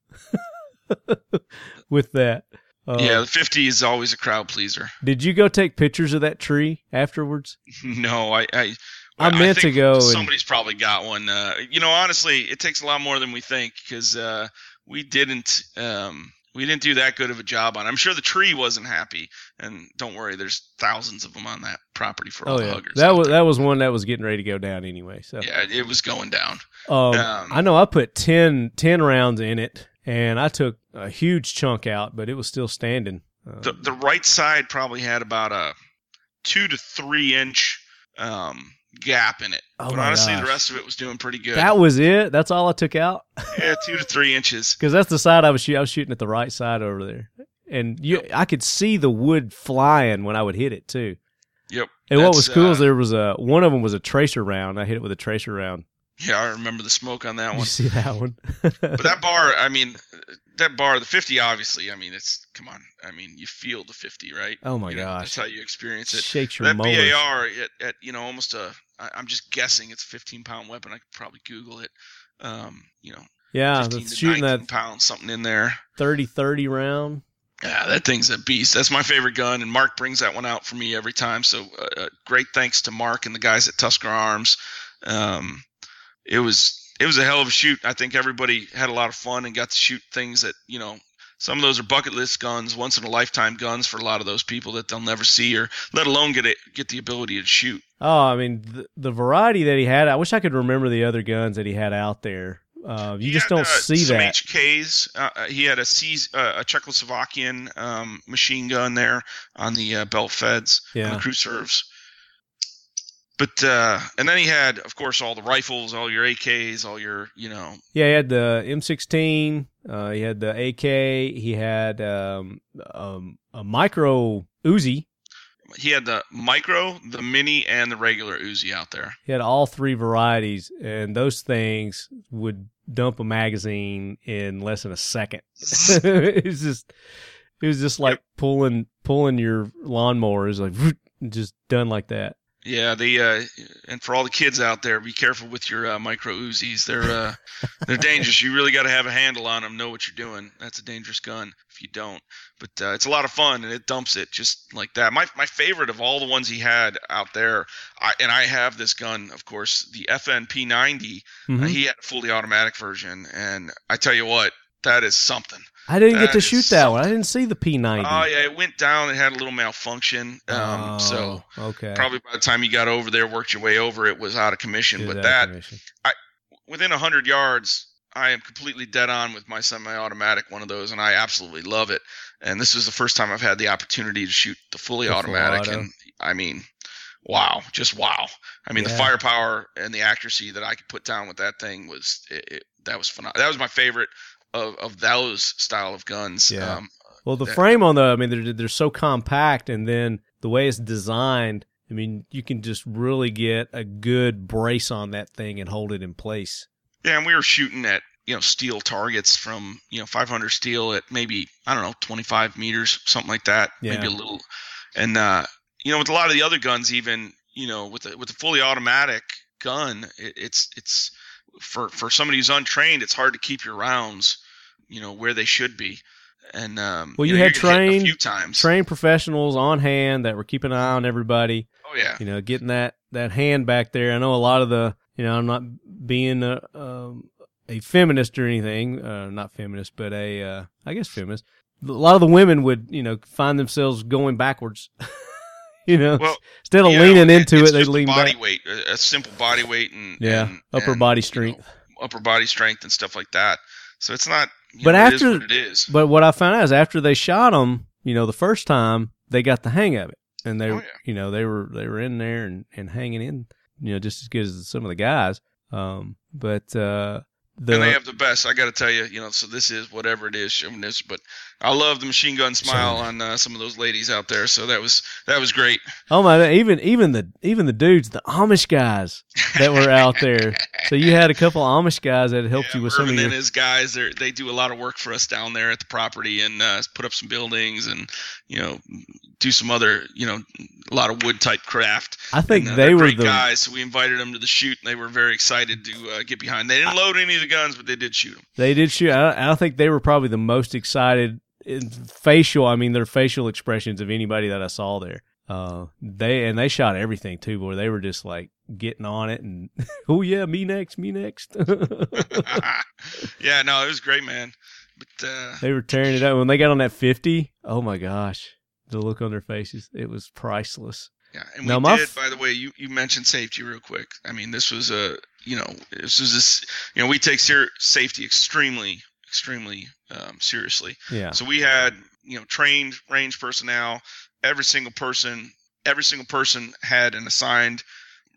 with that. Uh, yeah, the 50 is always a crowd pleaser. Did you go take pictures of that tree afterwards? No, I I, I meant to think go and- Somebody's probably got one. Uh, you know, honestly, it takes a lot more than we think because uh, we didn't um, we didn't do that good of a job on. it. I'm sure the tree wasn't happy, and don't worry, there's thousands of them on that property for all Oh the yeah, huggers. that was there. that was one that was getting ready to go down anyway. So yeah, it was going down. Um, Um, I know I put 10, 10 rounds in it, and I took a huge chunk out, but it was still standing. Uh, The the right side probably had about a two to three inch um, gap in it, Oh but honestly, the rest of it was doing pretty good. that was it. That's all I took out yeah, two to three inches. because that's the side I was shooting. I was shooting at the right side over there, and you, I could see the wood flying when I would hit it too. Yep. And what was cool is uh, there was a one of them was a tracer round. I hit it with a tracer round. Yeah, I remember the smoke on that Did you one. see that one? But that bar, I mean, that bar, the 50, obviously, I mean, it's, come on. I mean, you feel the 50, right? Oh my You know, gosh. That's how you experience it. Shakes your That molars. BAR at, at, you know, almost a, I, I'm just guessing it's a 15 pound weapon. I could probably Google it. Um, you know, Yeah, 15 that's to shooting 19 that pound something in there. 30-30 round. Yeah, that thing's a beast. That's my favorite gun, and Mark brings that one out for me every time. So, uh, uh, great thanks to Mark and the guys at Tusker Arms. Um, it was it was a hell of a shoot. I think everybody had a lot of fun and got to shoot things that you know. Some of those are bucket list guns, once in a lifetime guns for a lot of those people that they'll never see, or let alone get it, get the ability to shoot. Oh, I mean the, the variety that he had. I wish I could remember the other guns that he had out there. Uh, you He just had, don't uh, see some that. HKs. Uh, uh, he had a C, uh, a Czechoslovakian um, machine gun there on the uh, belt feds. on Yeah. the crew serves. But uh, and then he had, of course, all the rifles, all your AKs, all your, you know, Yeah, he had the M16. Uh, he had the AK. He had um, um, a micro Uzi. he had the micro, the mini, and the regular Uzi out there. He had all three varieties, and those things would dump a magazine in less than a second. it was just, it was just like pulling pulling your lawnmower. It was like just done like that. Yeah, the uh, and for all the kids out there, be careful with your uh, micro Uzis. They're uh, they're dangerous. You really got to have a handle on them, know what you're doing. That's a dangerous gun if you don't. But uh, it's a lot of fun, and it dumps it just like that. My my favorite of all the ones he had out there, I, and I have this gun, of course, the FNP90. Mhm. Uh, he had a fully automatic version, and I tell you what, that is something. I didn't get to is shoot that one. I didn't see the P90. Oh yeah, it went down. It had a little malfunction. Um, so Oh, okay. probably by the time you got over there, worked your way over, it was out of commission. Did but that commission. within hundred yards, I am completely dead on with my semi-automatic one of those, and I absolutely love it. And this is the first time I've had the opportunity to shoot the fully The full automatic, auto. and I mean, wow, just wow. I mean, the firepower and the accuracy that I could put down with that thing was it, it, that was phenomenal. That was my favorite of, of those style of guns. Yeah. Um, Well, the Yeah. frame on the, I mean, they're they're so compact, and then the way it's designed, I mean, you can just really get a good brace on that thing and hold it in place. Yeah, and we were shooting at you know steel targets from you know 500 steel at maybe I don't know 25 meters, something like that, Yeah. maybe a little. And uh, you know, with a lot of the other guns, even you know, with the, with a fully automatic gun, it, it's it's for for somebody who's untrained, it's hard to keep your rounds, you know, where they should be. And um, Well, you know, had you're gonna hit trained- a few times. Trained professionals on hand that were keeping an eye on everybody. oh yeah, You know, getting that that hand back there. I know a lot of the. You know, I'm not being a um, a feminist or anything. Uh, not feminist, but a uh, I guess feminist. A lot of the women would you know find themselves going backwards. you know, Well, instead of leaning into it's it, they lean body back. weight, a, a simple body weight, and Yeah, and- upper and, body you know, strength. upper body strength and stuff like that. So it's not. You But know, after- what it is. But what I found out is after they shot them, you know, the first time they got the hang of it, and they, Oh, yeah. you know, they were they were in there and, and hanging in, you know, just as good as some of the guys. Um, but uh, the and they have the best. I got to tell you, you know. So this is whatever it is, showing this, But I love the machine gun smile Sorry. on uh, some of those ladies out there. So that was that was great. oh my, even even the even the dudes, the Amish guys that were out there. So you had a couple Amish guys that helped Yeah, you with some of your. and his guys, they do a lot of work for us down there at the property and uh, put up some buildings and you know do some other you know a lot of wood type craft. I think And, uh, they were the guys. So we invited them to the shoot, and they were very excited to uh, get behind. They didn't load any of the guns, but they did shoot them. They did shoot. I, I think they were probably the most excited facial. I mean, their facial expressions of anybody that I saw there. Uh, they and they shot everything too, boy. They were just like getting on it and oh yeah, me next, me next. yeah, no, it was great, man. But uh, they were tearing it up when they got on that fifty. Oh my gosh, the look on their faces, it was priceless. Yeah, and Now, we did. f- by the way, you, you mentioned safety real quick. I mean, this was a you know this was this you know we take ser- safety extremely extremely um, seriously. Yeah, So we had you know trained range personnel. Every single person, every single person had an assigned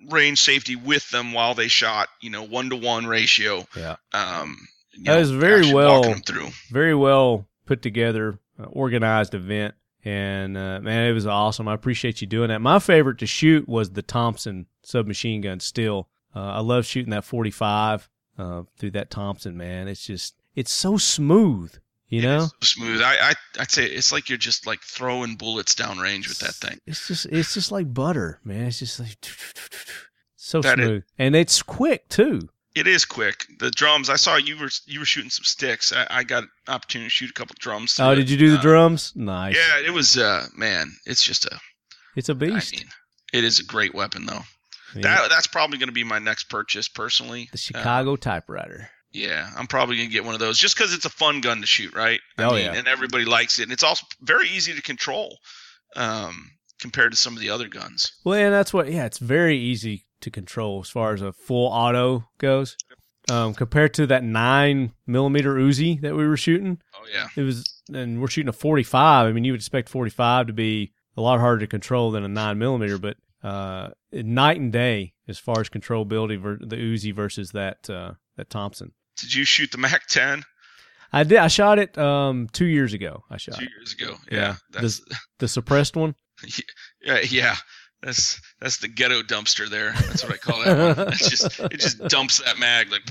range safety with them while they shot. You know, one to one ratio. yeah, Um, That know, is very well- through. very well put together, uh, organized event. And uh, man, it was awesome. I appreciate you doing that. My favorite to shoot was the Thompson submachine gun. Still, uh, I love shooting that 45 uh, through that Thompson. Man, it's just it's so smooth. You know, so smooth. I, I I'd say it's like you're just like throwing bullets down range with that thing. It's just it's just like butter, man. It's just like so That smooth, and it's quick too. It is quick. The drums. I saw you were you were shooting some sticks. I, I got an opportunity to shoot a couple drums. Oh, it. did you do the Uh, drums? Nice. Yeah, it was. Uh, man, it's just a. it's a beast. mean, it is a great weapon though. I mean, That that's probably going to be my next purchase personally. the Uh, Chicago typewriter. Yeah, I'm probably going to get one of those just because it's a fun gun to shoot, right? I Oh, mean, yeah. and everybody likes it, and it's also very easy to control um, compared to some of the other guns. Well, and that's what. Yeah, it's very easy to control as far as a full auto goes. Um, compared to that nine millimeter Uzi that we were shooting, Oh yeah, it was, and we're shooting a forty five. I mean, you would expect forty five to be a lot harder to control than a nine millimeter, but uh, night and day as far as controllability, ver- the Uzi versus that uh, that Thompson. Did you shoot the Mac 10 I did. I shot it um, two years ago. I shot two it. years ago? Yeah. Yeah, that's the suppressed one. yeah, yeah. That's that's the ghetto dumpster there. That's what I call that one. Just it just dumps that mag like.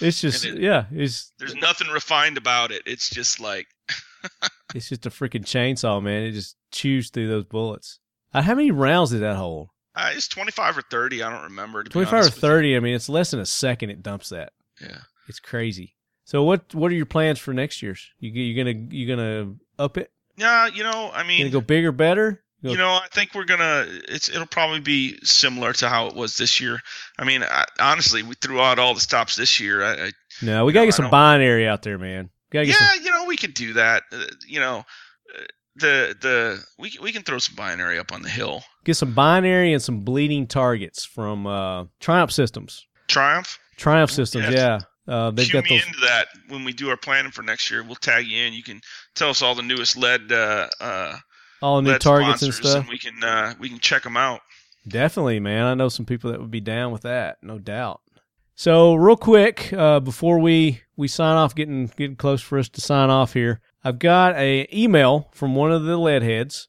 It's just it- yeah. It's There's nothing refined about it. It's just like it's just a freaking chainsaw, man. It just chews through those bullets. Uh, how many rounds did that hold? uh, it's 25 or 30. I don't remember. 25 or honest with you. 30. I mean, it's less than a second it dumps that. Yeah. It's crazy. So what what are your plans for next year's? You you gonna you gonna up it? Yeah, you know, I You mean, gonna go bigger, better? you know, I think we're gonna. It's it'll probably be similar to how it was this year. I mean, I, honestly, we threw out all the stops this year. I, I, No, we gotta No, get some binary out there, man. Yeah, some, you know, we could do that. Uh, you know, uh, the the we we can throw some binary up on the hill. get some binary and some bleeding targets from uh, Triumph Systems. Triumph. Triumph Systems, Yes. yeah. Uh, they've Cue got me those. into that when we do our planning for next year. We'll tag you in. You can tell us all the newest lead uh, uh, all the new targets and stuff. and we can uh, we can check them out. Definitely, man. I know some people that would be down with that, no doubt. So, real quick, uh, before we we sign off, getting getting close for us to sign off here, I've got a email from one of the lead heads,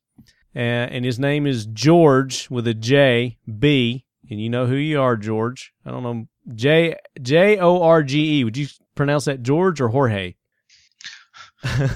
uh, and his name is George with a J B. And you know who you are, George. I don't know J J O R G E. Would you pronounce that George or Jorge? I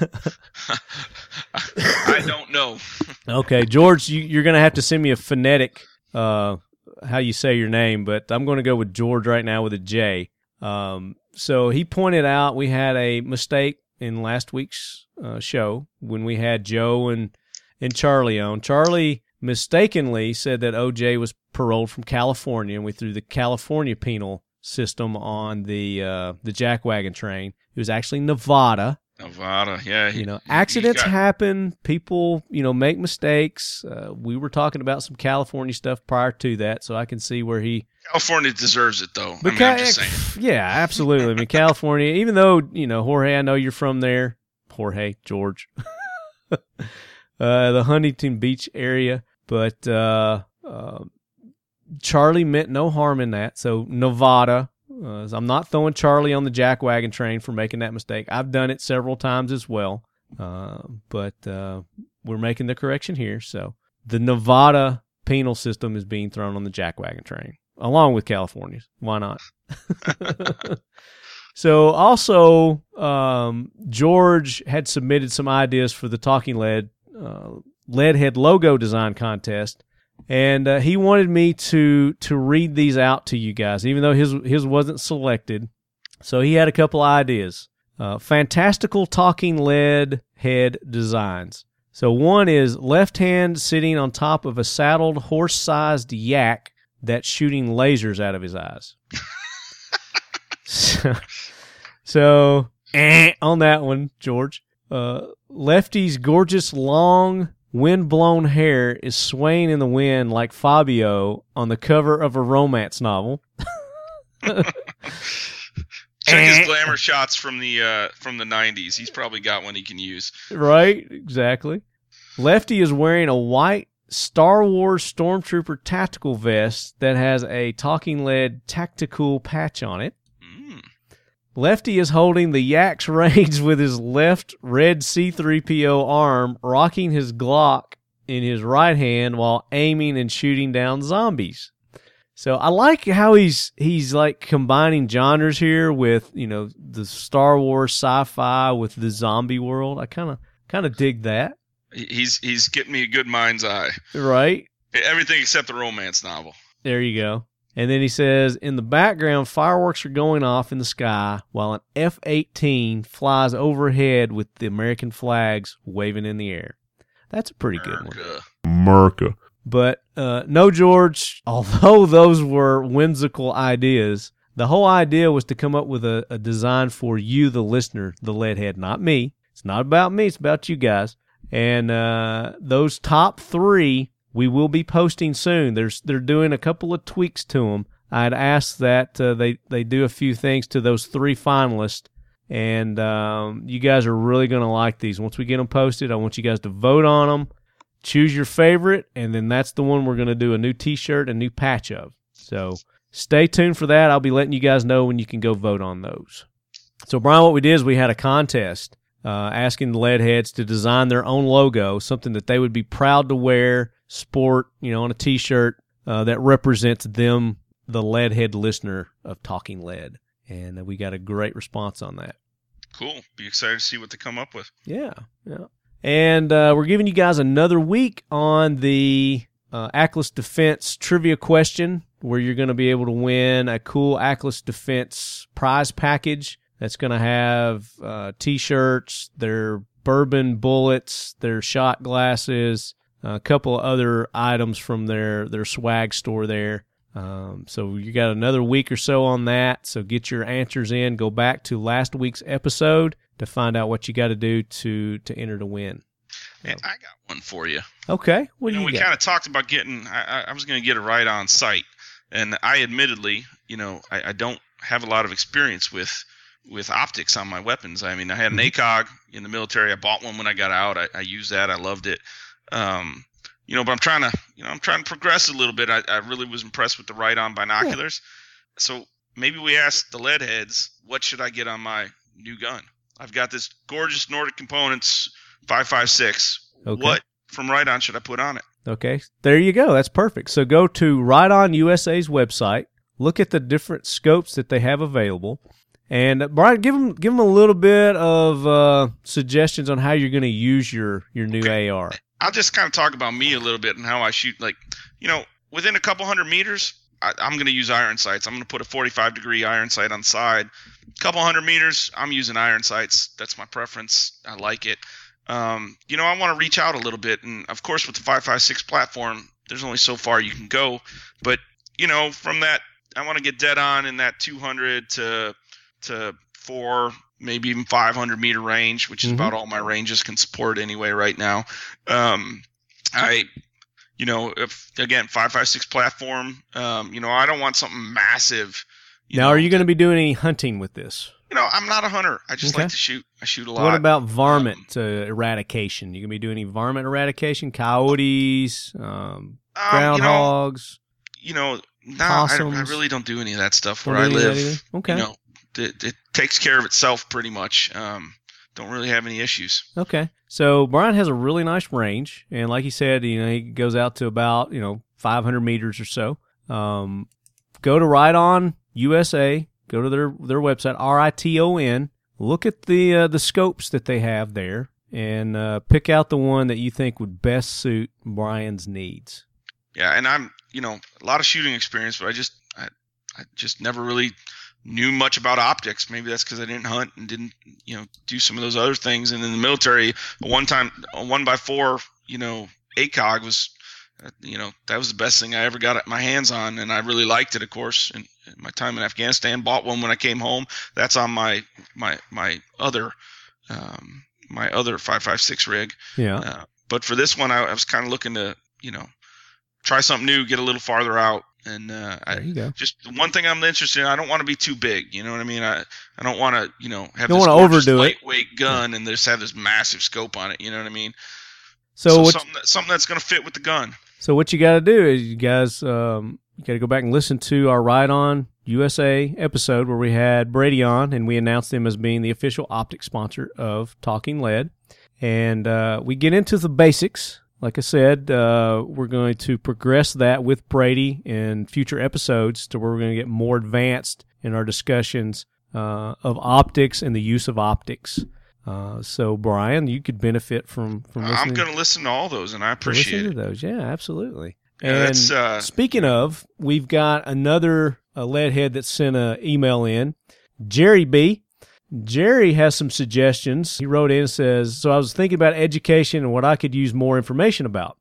don't know. okay, George, you, you're going to have to send me a phonetic uh, how you say your name, but I'm going to go with George right now with a J. Um, so he pointed out we had a mistake in last week's uh, show when we had Joe and and Charlie on. Charlie mistakenly said that OJ was paroled from California, and we threw the California penal system on the uh, the jackwagon train. It was actually Nevada. Nevada, yeah. You know, accidents got... happen. People, you know, make mistakes. Uh, we were talking about some California stuff prior to that, so I can see where he. California deserves it, though. Because, I mean, I'm just saying. Yeah, absolutely. I mean, California, even though, you know, Jorge, I know you're from there. Jorge, George. uh, the Huntington Beach area. But uh, uh, Charlie meant no harm in that. So, Nevada, uh, I'm not throwing Charlie on the jackwagon train for making that mistake. I've done it several times as well, uh, but uh, we're making the correction here. So the Nevada penal system is being thrown on the jackwagon train, along with California's. Why not? so also, um, George had submitted some ideas for the Talking Lead uh, Leadhead logo design contest and uh, he wanted me to to read these out to you guys, even though his his wasn't selected. So he had a couple ideas. Uh, fantastical talking lead head designs. So one is left hand sitting on top of a saddled horse sized yak that's shooting lasers out of his eyes. so, so eh, on that one, George. Uh, Lefty's gorgeous long wind-blown hair is swaying in the wind like Fabio on the cover of a romance novel. Check his glamour shots from the uh, from the '90s. He's probably got one he can use. Right, exactly. Lefty is wearing a white Star Wars Stormtrooper tactical vest that has a talking lead tactical patch on it. Lefty is holding the Yak's reins with his left red C3PO arm, rocking his Glock in his right hand while aiming and shooting down zombies. So I like how he's he's like combining genres here with, you know, the Star Wars sci-fi with the zombie world. I kind of kind of dig that. He's he's getting me a good mind's eye. Right? Everything except the romance novel. There you go. And then he says, in the background, fireworks are going off in the sky while an F 18 flies overhead with the American flags waving in the air. That's a pretty America. good one. America. But uh, no, George, although those were whimsical ideas, the whole idea was to come up with a, a design for you, the listener, the leadhead, not me. It's not about me, it's about you guys. And uh, those top three we will be posting soon. There's they're doing a couple of tweaks to them. I'd ask that uh, they they do a few things to those three finalists, and um, you guys are really going to like these. Once we get them posted, I want you guys to vote on them, choose your favorite, and then that's the one we're going to do a new T-shirt, a new patch of. So stay tuned for that. I'll be letting you guys know when you can go vote on those. So Brian, what we did is we had a contest. Uh, asking the leadheads to design their own logo, something that they would be proud to wear sport, you know, on a T-shirt uh, that represents them, the Leadhead listener of Talking Lead, and we got a great response on that. Cool. Be excited to see what they come up with. Yeah, yeah. And uh, we're giving you guys another week on the uh, Ackless Defense trivia question, where you're going to be able to win a cool Ackless Defense prize package that's going to have uh, T-shirts, their bourbon bullets, their shot glasses, a couple of other items from their their swag store there. Um, so you got another week or so on that. So get your answers in. Go back to last week's episode to find out what you got to do to to enter to win. Man, I got one for you. Okay, what you do you we kind of talked about getting. I, I was going to get a ride on site, and I admittedly, you know, I, I, don't have a lot of experience with with optics on my weapons. I mean, I had an mm-hmm. ACOG in the military. I bought one when I got out. I, I used that. I loved it. Um, you know, but I'm trying to, you know, I'm trying to progress a little bit. I, I really was impressed with the Riton binoculars. Yeah. So maybe we ask the lead heads, what should I get on my new gun? I've got this gorgeous Nordic Components 556. Okay. What from Riton should I put on it? Okay, there you go. That's perfect. So go to Riton USA's website, look at the different scopes that they have available, and uh, Brian, give them give them a little bit of uh, suggestions on how you're going to use your your new AR. I'll just kind of talk about me a little bit and how I shoot. Like, you know, within a couple hundred meters, I, I'm going to use iron sights. I'm going to put a 45 degree iron sight on the side. A couple hundred meters, I'm using iron sights. That's my preference. I like it. Um, you know, I want to reach out a little bit, and of course, with the 556 platform, there's only so far you can go. But you know, from that, I want to get dead on in that 200 to to four, maybe even 500 meter range, which is Mhm. about all my ranges can support anyway right now. Um, I, you know, if again 556 platform, um, you know, I don't want something massive. Now, know, are you going to be doing any hunting with this? You know, I'm not a hunter. I just Okay. like to shoot. I shoot a lot. What about varmint uh, eradication? You going to be doing any varmint eradication? Coyotes, um, Um, you know, groundhogs. you know, no, I, I Possums. really don't do any of that stuff Don't where I do any of that live. Okay. You know, it, it takes care of itself pretty much. Um, don't really have any issues. Okay. So Brian has a really nice range, and like he said, you know, he goes out to about you know 500 meters or so. Um, go to Riton USA. Go to their their website, R I T O N. Look at the uh, the scopes that they have there, and uh, pick out the one that you think would best suit Brian's needs. Yeah, and I'm, you know, a lot of shooting experience, but I just, I, I just never really knew much about optics. Maybe that's because I didn't hunt and didn't, you know, do some of those other things. And in the military, a one time, a one by four, you know, ACOG was, uh, you know, that was the best thing I ever got my hands on, and I really liked it. Of course, in, in my time in Afghanistan, bought one when I came home. That's on my my my other, um, my other five five six rig. Yeah. Uh, but for this one, I, I was kind of looking to, you know, try something new, get a little farther out, and uh, There I, go. just one thing I'm interested in. I don't want to be too big. You know what I mean? I I don't want to, you know, have Don't this overdo it. lightweight gun and just have this massive scope on it. You know what I mean? So, what something that, something that's going to fit with the gun. So what you got to do is you guys um, you got to go back and listen to our Riton USA episode where we had Brady on and we announced them as being the official optic sponsor of Talking Lead, and uh, we get into the basics. Like I said, uh, we're going to progress that with Brady in future episodes to where we're going to get more advanced in our discussions uh, of optics and the use of optics. Uh, so Brian, you could benefit from from listening. I'm going to listen to all those, and I appreciate to it. those. Yeah, absolutely. Yeah, and uh, speaking of, we've got another uh, lead head that sent an email in. Jerry B. Jerry has some suggestions. He wrote in and says, So I was thinking about education and what I could use more information about.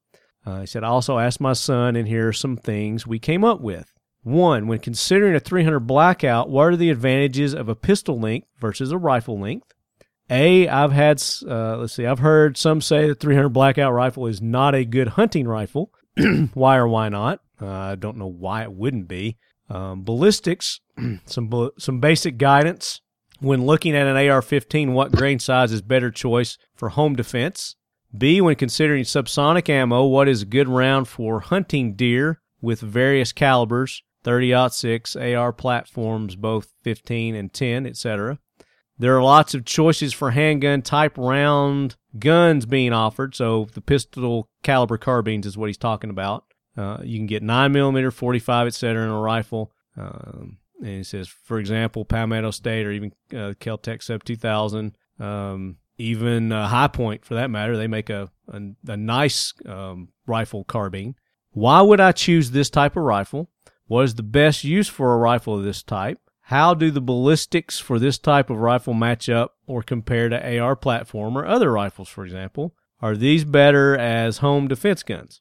Uh, he said, I also asked my son, and here are some things we came up with. One, when considering a 300 blackout, what are the advantages of a pistol length versus a rifle length? A, I've had, uh, let's see, I've heard some say that 300 blackout rifle is not a good hunting rifle. why or why not? Uh, I don't know why it wouldn't be. Um, ballistics, some some basic guidance when looking at an AR-15. What grain size is better choice for home defense? B, when considering subsonic ammo, what is a good round for hunting deer with various calibers, 30-06 AR platforms, both 15 and 10, etc. There are lots of choices for handgun type round guns being offered. So the pistol caliber carbines is what he's talking about. Uh, you can get 9mm, 45, etc. in a rifle. Um, and he says, for example, Palmetto State or even uh, Keltec Sub 2000, um, even uh, Hi-Point for that matter, they make a, a, a nice um, rifle carbine. Why would I choose this type of rifle? What is the best use for a rifle of this type? How do the ballistics for this type of rifle match up or compare to AR platform or other rifles, for example? Are these better as home defense guns?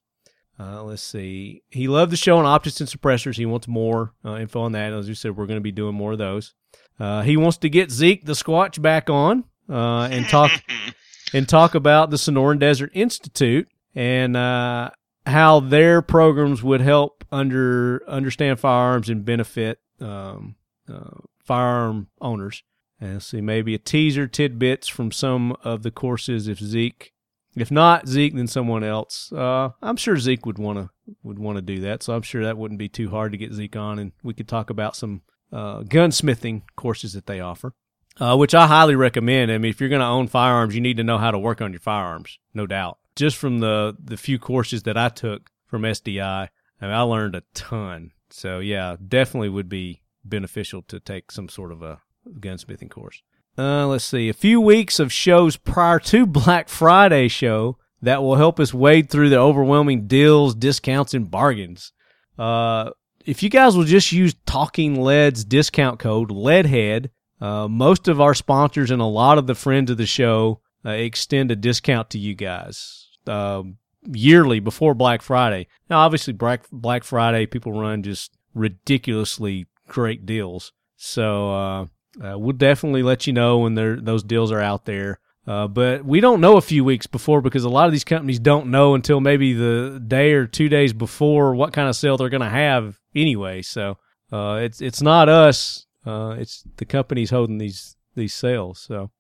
Uh, let's see. He loved the show on optics and suppressors. He wants more uh, info on that. As you said, we're going to be doing more of those. Uh, he wants to get Zeke the Squatch back on uh, and talk and talk about the Sonoran Desert Institute and uh, how their programs would help under understand firearms and benefit um, uh, firearm owners. And let's see, maybe a teaser tidbits from some of the courses if Zeke if not Zeke, then someone else. Uh, I'm sure Zeke would want to would want to do that, so I'm sure that wouldn't be too hard to get Zeke on, and we could talk about some uh, gunsmithing courses that they offer, uh, which I highly recommend. I mean, if you're going to own firearms, you need to know how to work on your firearms, no doubt. just from the the few courses that I took from SDI, I, mean, I learned a ton. So yeah, definitely would be beneficial to take some sort of a gunsmithing course. Uh, let's see, a few weeks of shows prior to Black Friday show that will help us wade through the overwhelming deals, discounts, and bargains. Uh, if you guys will just use Talking Lead's discount code LEADHEAD, uh, most of our sponsors and a lot of the friends of the show uh, extend a discount to you guys um, yearly before Black Friday. Now, obviously, Black Black Friday people run just ridiculously great deals, so uh, uh, we'll definitely let you know when those deals are out there. Uh, but we don't know a few weeks before because a lot of these companies don't know until maybe the day or two days before what kind of sale they're going to have anyway. So uh, it's it's not us; uh, it's the companies holding these these sales. So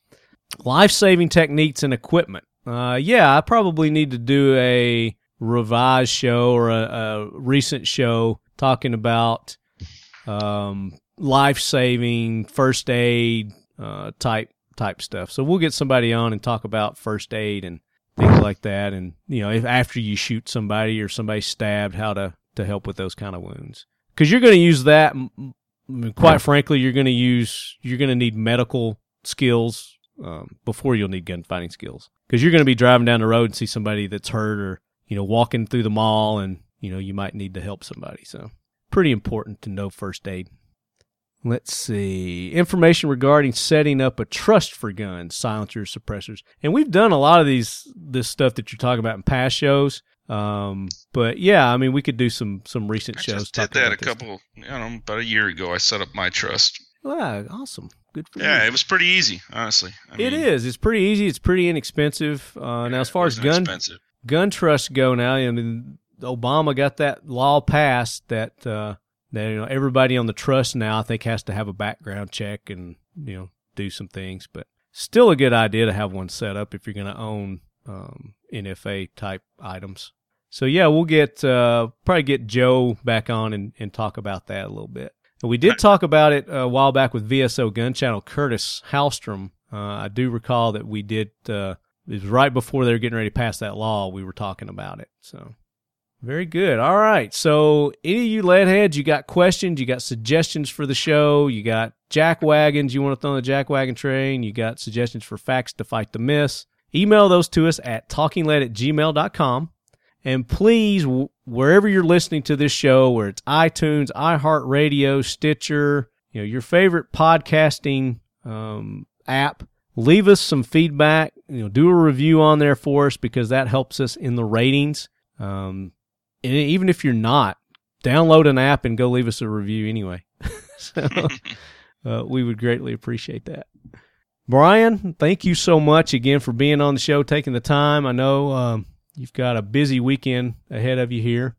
life saving techniques and equipment. Uh, yeah, I probably need to do a revised show or a, a recent show talking about um, life saving first aid uh, type type stuff. So we'll get somebody on and talk about first aid and things like that, and you know, if after you shoot somebody or somebody stabbed, how to to help with those kind of wounds. Because you're going to use that. Quite frankly, you're going to use you're going to need medical skills um, before you'll need gunfighting skills. Because you're going to be driving down the road and see somebody that's hurt, or you know, walking through the mall, and you know, you might need to help somebody. So, pretty important to know first aid. Let's see. Information regarding setting up a trust for guns, silencers, suppressors. And we've done a lot of these this stuff that you're talking about in past shows. Um, but yeah, I mean, we could do some some recent I shows. Just did that a couple, you know, about a year ago. I set up my trust. Wow, awesome. Good for yeah, you. it was pretty easy, honestly. I it mean, is. It's pretty easy. It's pretty inexpensive. Uh, yeah, now, as far as gun expensive. gun trusts go, now I mean, Obama got that law passed that uh, that you know everybody on the trust now I think has to have a background check and you know do some things, but still a good idea to have one set up if you're going to own um, NFA type items. So yeah, we'll get uh, probably get Joe back on and, and talk about that a little bit. We did talk about it a while back with VSO Gun Channel Curtis Halstrom. Uh, I do recall that we did. Uh, it was right before they were getting ready to pass that law. We were talking about it. So very good. All right. So, any of you leadheads, you got questions, you got suggestions for the show, you got jack wagons you want to throw on the jack wagon train, you got suggestions for facts to fight the miss, email those to us at talkinglead at gmail.com. And please, wherever you're listening to this show, where it's iTunes, iHeartRadio, Stitcher, you know, your favorite podcasting um, app, leave us some feedback. You know, do a review on there for us because that helps us in the ratings. Um, and even if you're not, download an app and go leave us a review anyway. so uh, we would greatly appreciate that. Brian, thank you so much again for being on the show, taking the time. I know um, you've got a busy weekend ahead of you here,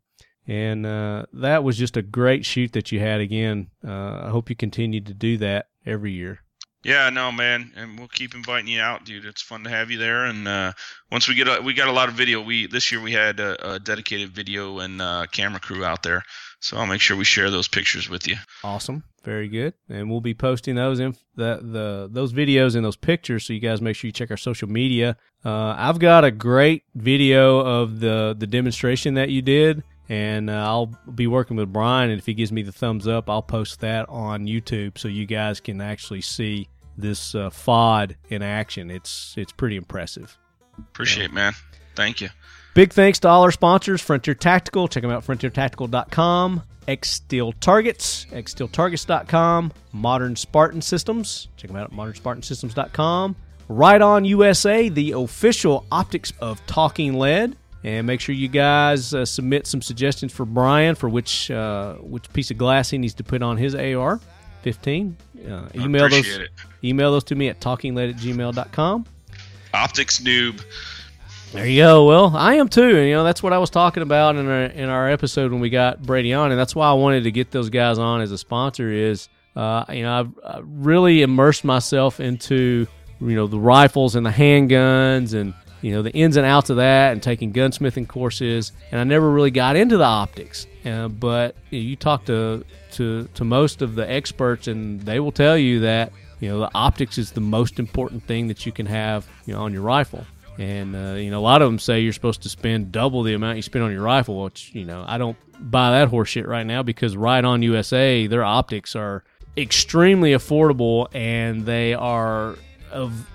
and uh, that was just a great shoot that you had again. Uh, I hope you continue to do that every year. Yeah, no, man, and we'll keep inviting you out, dude. It's fun to have you there. And uh, once we get, a, we got a lot of video. We this year we had a, a dedicated video and uh, camera crew out there, so I'll make sure we share those pictures with you. Awesome, very good. And we'll be posting those in the the those videos and those pictures, so you guys make sure you check our social media. Uh, I've got a great video of the the demonstration that you did and uh, I'll be working with Brian. And if he gives me the thumbs up, I'll post that on YouTube so you guys can actually see this uh, FOD in action. It's it's pretty impressive. Appreciate, yeah. man. Thank you. Big thanks to all our sponsors, Frontier Tactical. Check them out, frontiertactical.com. X Steel Targets, xsteeltargets.com. Modern Spartan Systems. Check them out at modernspartansystems.com. on USA, the official optics of Talking Lead. And make sure you guys uh, submit some suggestions for Brian for which uh, which piece of glass he needs to put on his AR. 15. Uh, email those it. email those to me at talkinglead at gmail.com. Optics noob. There you go. Well, I am too. And, you know, that's what I was talking about in our in our episode when we got Brady on, and that's why I wanted to get those guys on as a sponsor. Is uh, you know I've, I've really immersed myself into you know the rifles and the handguns and you know the ins and outs of that and taking gunsmithing courses and i never really got into the optics uh, but you, talk to, to to most of the experts and they will tell you that you know the optics is the most important thing that you can have you know on your rifle And uh, you know, a lot of them say you're supposed to spend double the amount you spend on your rifle, which you know I don't buy that horseshit right now because Riton USA, their optics are extremely affordable and they are of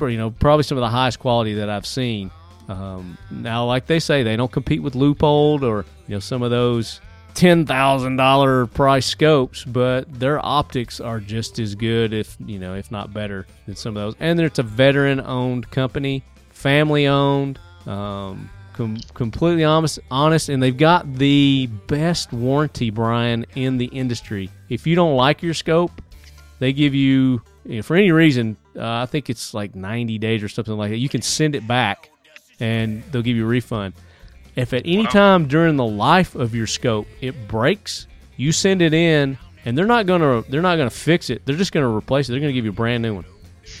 you know probably some of the highest quality that I've seen. Um, now, like they say, they don't compete with Leupold or you know some of those ten thousand dollar price scopes, but their optics are just as good, if you know, if not better than some of those. And it's a veteran owned company, family owned, um, com- completely honest, honest, and they've got the best warranty, Brian, in the industry. If you don't like your scope, they give you, you know, for any reason, uh, I think it's like ninety days or something like that. You can send it back, and they'll give you a refund. If at any time during the life of your scope it breaks, you send it in, and they're not gonna they're not gonna fix it. They're just gonna replace it. They're gonna give you a brand new one.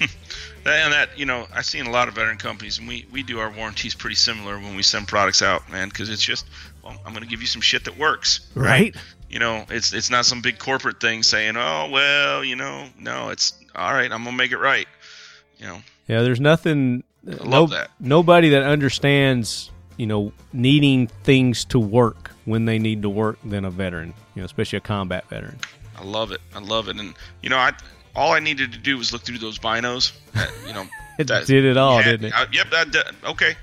and that you know I've seen a lot of veteran companies, and we we do our warranties pretty similar when we send products out, man, because it's just well, I'm gonna give you some shit that works, Right. You know, it's it's not some big corporate thing saying, oh well, you know, no, it's all right. I'm gonna make it right. You know, Yeah, there's nothing. I love that. Nobody that understands, you know, needing things to work when they need to work than a veteran. You know, especially a combat veteran. I love it. I love it. And you know, I all I needed to do was look through those binos. uh, you know, It that- did it all, yeah, didn't it? I- yep. That, that- okay.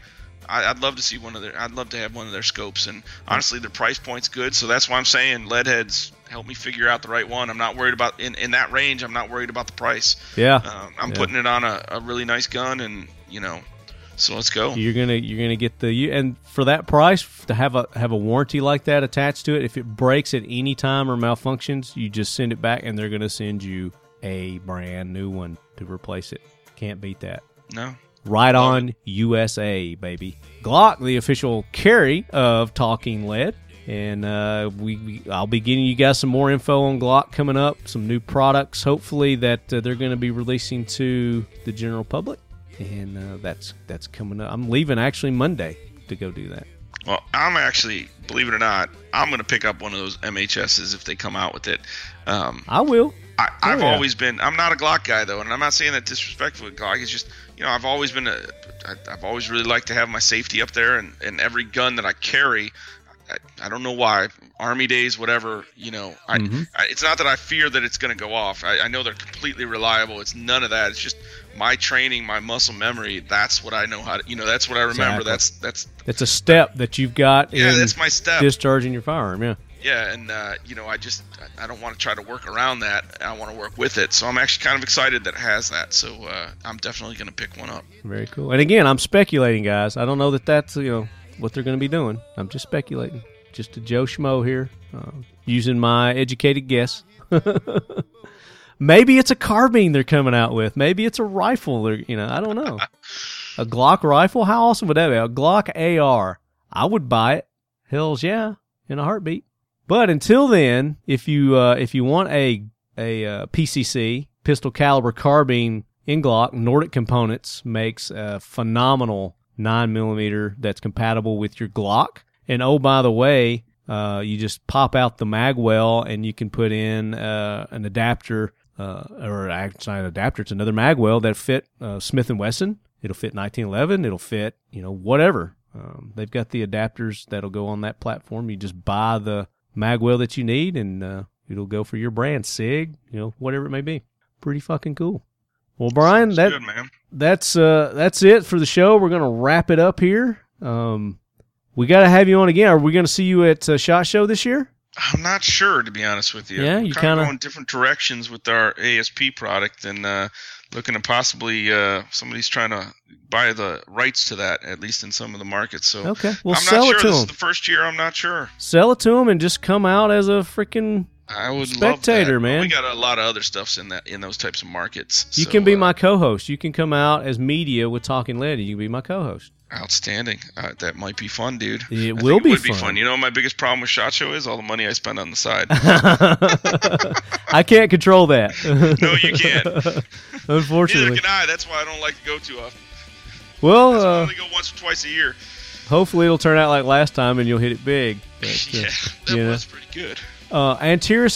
I, I'd love to see one of their. I'd love to have one of their scopes. And honestly, their price point's good, so that's why I'm saying Leadheads help me figure out the right one. I'm not worried about in in that range. I'm not worried about the price. Yeah. Um, I'm Yeah. putting it on a, a really nice gun, and you know, so let's go. You're gonna you're gonna get the you and for that price to have a have a warranty like that attached to it. If it breaks at any time or malfunctions, you just send it back, and they're gonna send you a brand new one to replace it. Can't beat that. No, Riton USA, baby. Glock, the official carry of Talking Lead. And uh, we, we, I'll be getting you guys some more info on Glock coming up, some new products, hopefully that uh, they're going to be releasing to the general public, and uh, that's that's coming up. I'm leaving actually Monday to go do that. Well, I'm actually, believe it or not, I'm going to pick up one of those MHSs if they come out with it. Um, I will. I, I've yeah. always been. I'm not a Glock guy though, and I'm not saying that disrespectfully. Glock. It's just you know I've always been a. I, I've always really liked to have my safety up there, and, and every gun that I carry. I, I don't know why. Army days, whatever. You know, I, Mhm. I it's not that I fear that it's going to go off. I, I know they're completely reliable. It's none of that. It's just my training, my muscle memory. That's what I know how to. You know, that's what I remember. Exactly. That's that's It's a step that you've got yeah. in That's my step. discharging your firearm. Yeah. Yeah, and uh, you know, I just I- I don't want to try to work around that. I want to work with it. So I'm actually kind of excited that it has that. So uh, I'm definitely going to pick one up. Very cool. And again, I'm speculating, guys. I don't know that that's you know what they're going to be doing. I'm just speculating. Just a Joe Schmo here, uh, using my educated guess. Maybe it's a carbine they're coming out with. Maybe it's a rifle. They're, you know, I don't know. a Glock rifle. How awesome would that be? A Glock AR. I would buy it. Hell's yeah, in a heartbeat. But until then, if you uh, if you want a a uh, PCC pistol caliber carbine in Glock, Nordic Components makes a phenomenal nine millimeter that's compatible with your Glock. And oh, by the way, uh, you just pop out the magwell and you can put in uh, an adapter, uh, or actually not an adapter, it's another magwell that fit uh, Smith and Wesson. It'll fit 1911. It'll fit you know whatever. Um, they've got the adapters that'll go on that platform. You just buy the magwell that you need, and uh, it'll go for your brand, Sig, you know, whatever it may be. Pretty fucking cool. Well, Brian, It's that good, that's uh that's it for the show. We're gonna wrap it up here. Um, we got to have you on again. Are we gonna see you at uh, Shot Show this year? I'm not sure to be honest with you. Yeah, you kind of going different directions with our ASP product and uh, looking to possibly uh, somebody's trying to buy the rights to that at least in some of the markets. So Okay, well I'm sell not it sure. to This them. is the first year. I'm not sure. Sell it to them and just come out as a freaking. I would Spectator, man. We got a lot of other stuffs in that in those types of markets. You So, can be uh, my co-host. You can come out as media with Talking Lady. You can be my co-host. Outstanding. Uh, that might be fun, dude. It I will think be it would be fun. fun. You know, my biggest problem with Shot Show is all the money I spend on the side. I can't control that. No, you can't. Unfortunately, neither can I. That's why I don't like to go too often. Well, why I uh, only go once or twice a year. hopefully it'll turn out like last time and you'll hit it big. But, uh, yeah, that you know. was pretty good. Uh,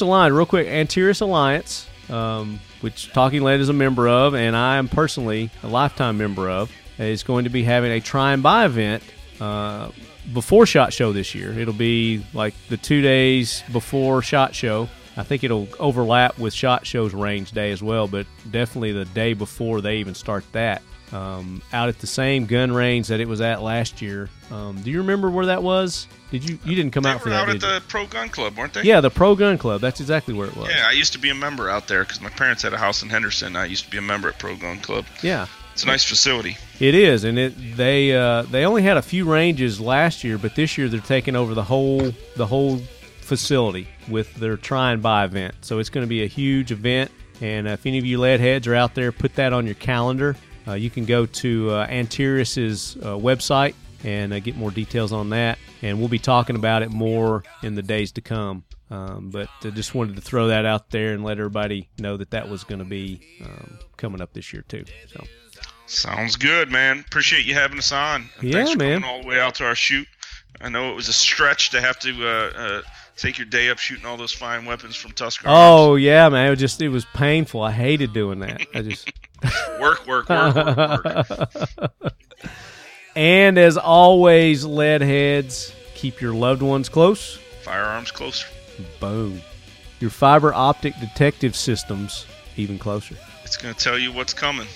Alliance, real quick. Antares Alliance, um, which Talking Land is a member of, and I am personally a lifetime member of. Is going to be having a try and buy event uh, before Shot Show this year. It'll be like the two days before Shot Show. I think it'll overlap with Shot Show's range day as well, but definitely the day before they even start that. Um, out at the same gun range that it was at last year. Um, do you remember where that was? Did you you didn't come They out for that? out at the Pro Gun Club, weren't they? Yeah, the Pro Gun Club. That's exactly where it was. Yeah, I used to be a member out there because my parents had a house in Henderson. I used to be a member at Pro Gun Club. Yeah. It's a nice facility. It is, and it they uh, they only had a few ranges last year, but this year they're taking over the whole the whole facility with their try and buy event. So it's going to be a huge event, and if any of you lead heads are out there, put that on your calendar. Uh, you can go to uh, uh, website and uh, get more details on that, and we'll be talking about it more in the days to come. Um, but I just wanted to throw that out there and let everybody know that that was going to be um, coming up this year too. So. Sounds good, man. Appreciate you having us on. And Yeah, man. all the way out to our shoot. I know it was a stretch to have to uh, uh, take your day up shooting all those fine weapons from Tusker. Oh yeah, man. It was just it was painful. I hated doing that. I just work, work, work, work, work. and as always, lead heads, keep your loved ones close. Firearms closer. Boom. Your fiber optic detective systems even closer. It's gonna tell you what's coming.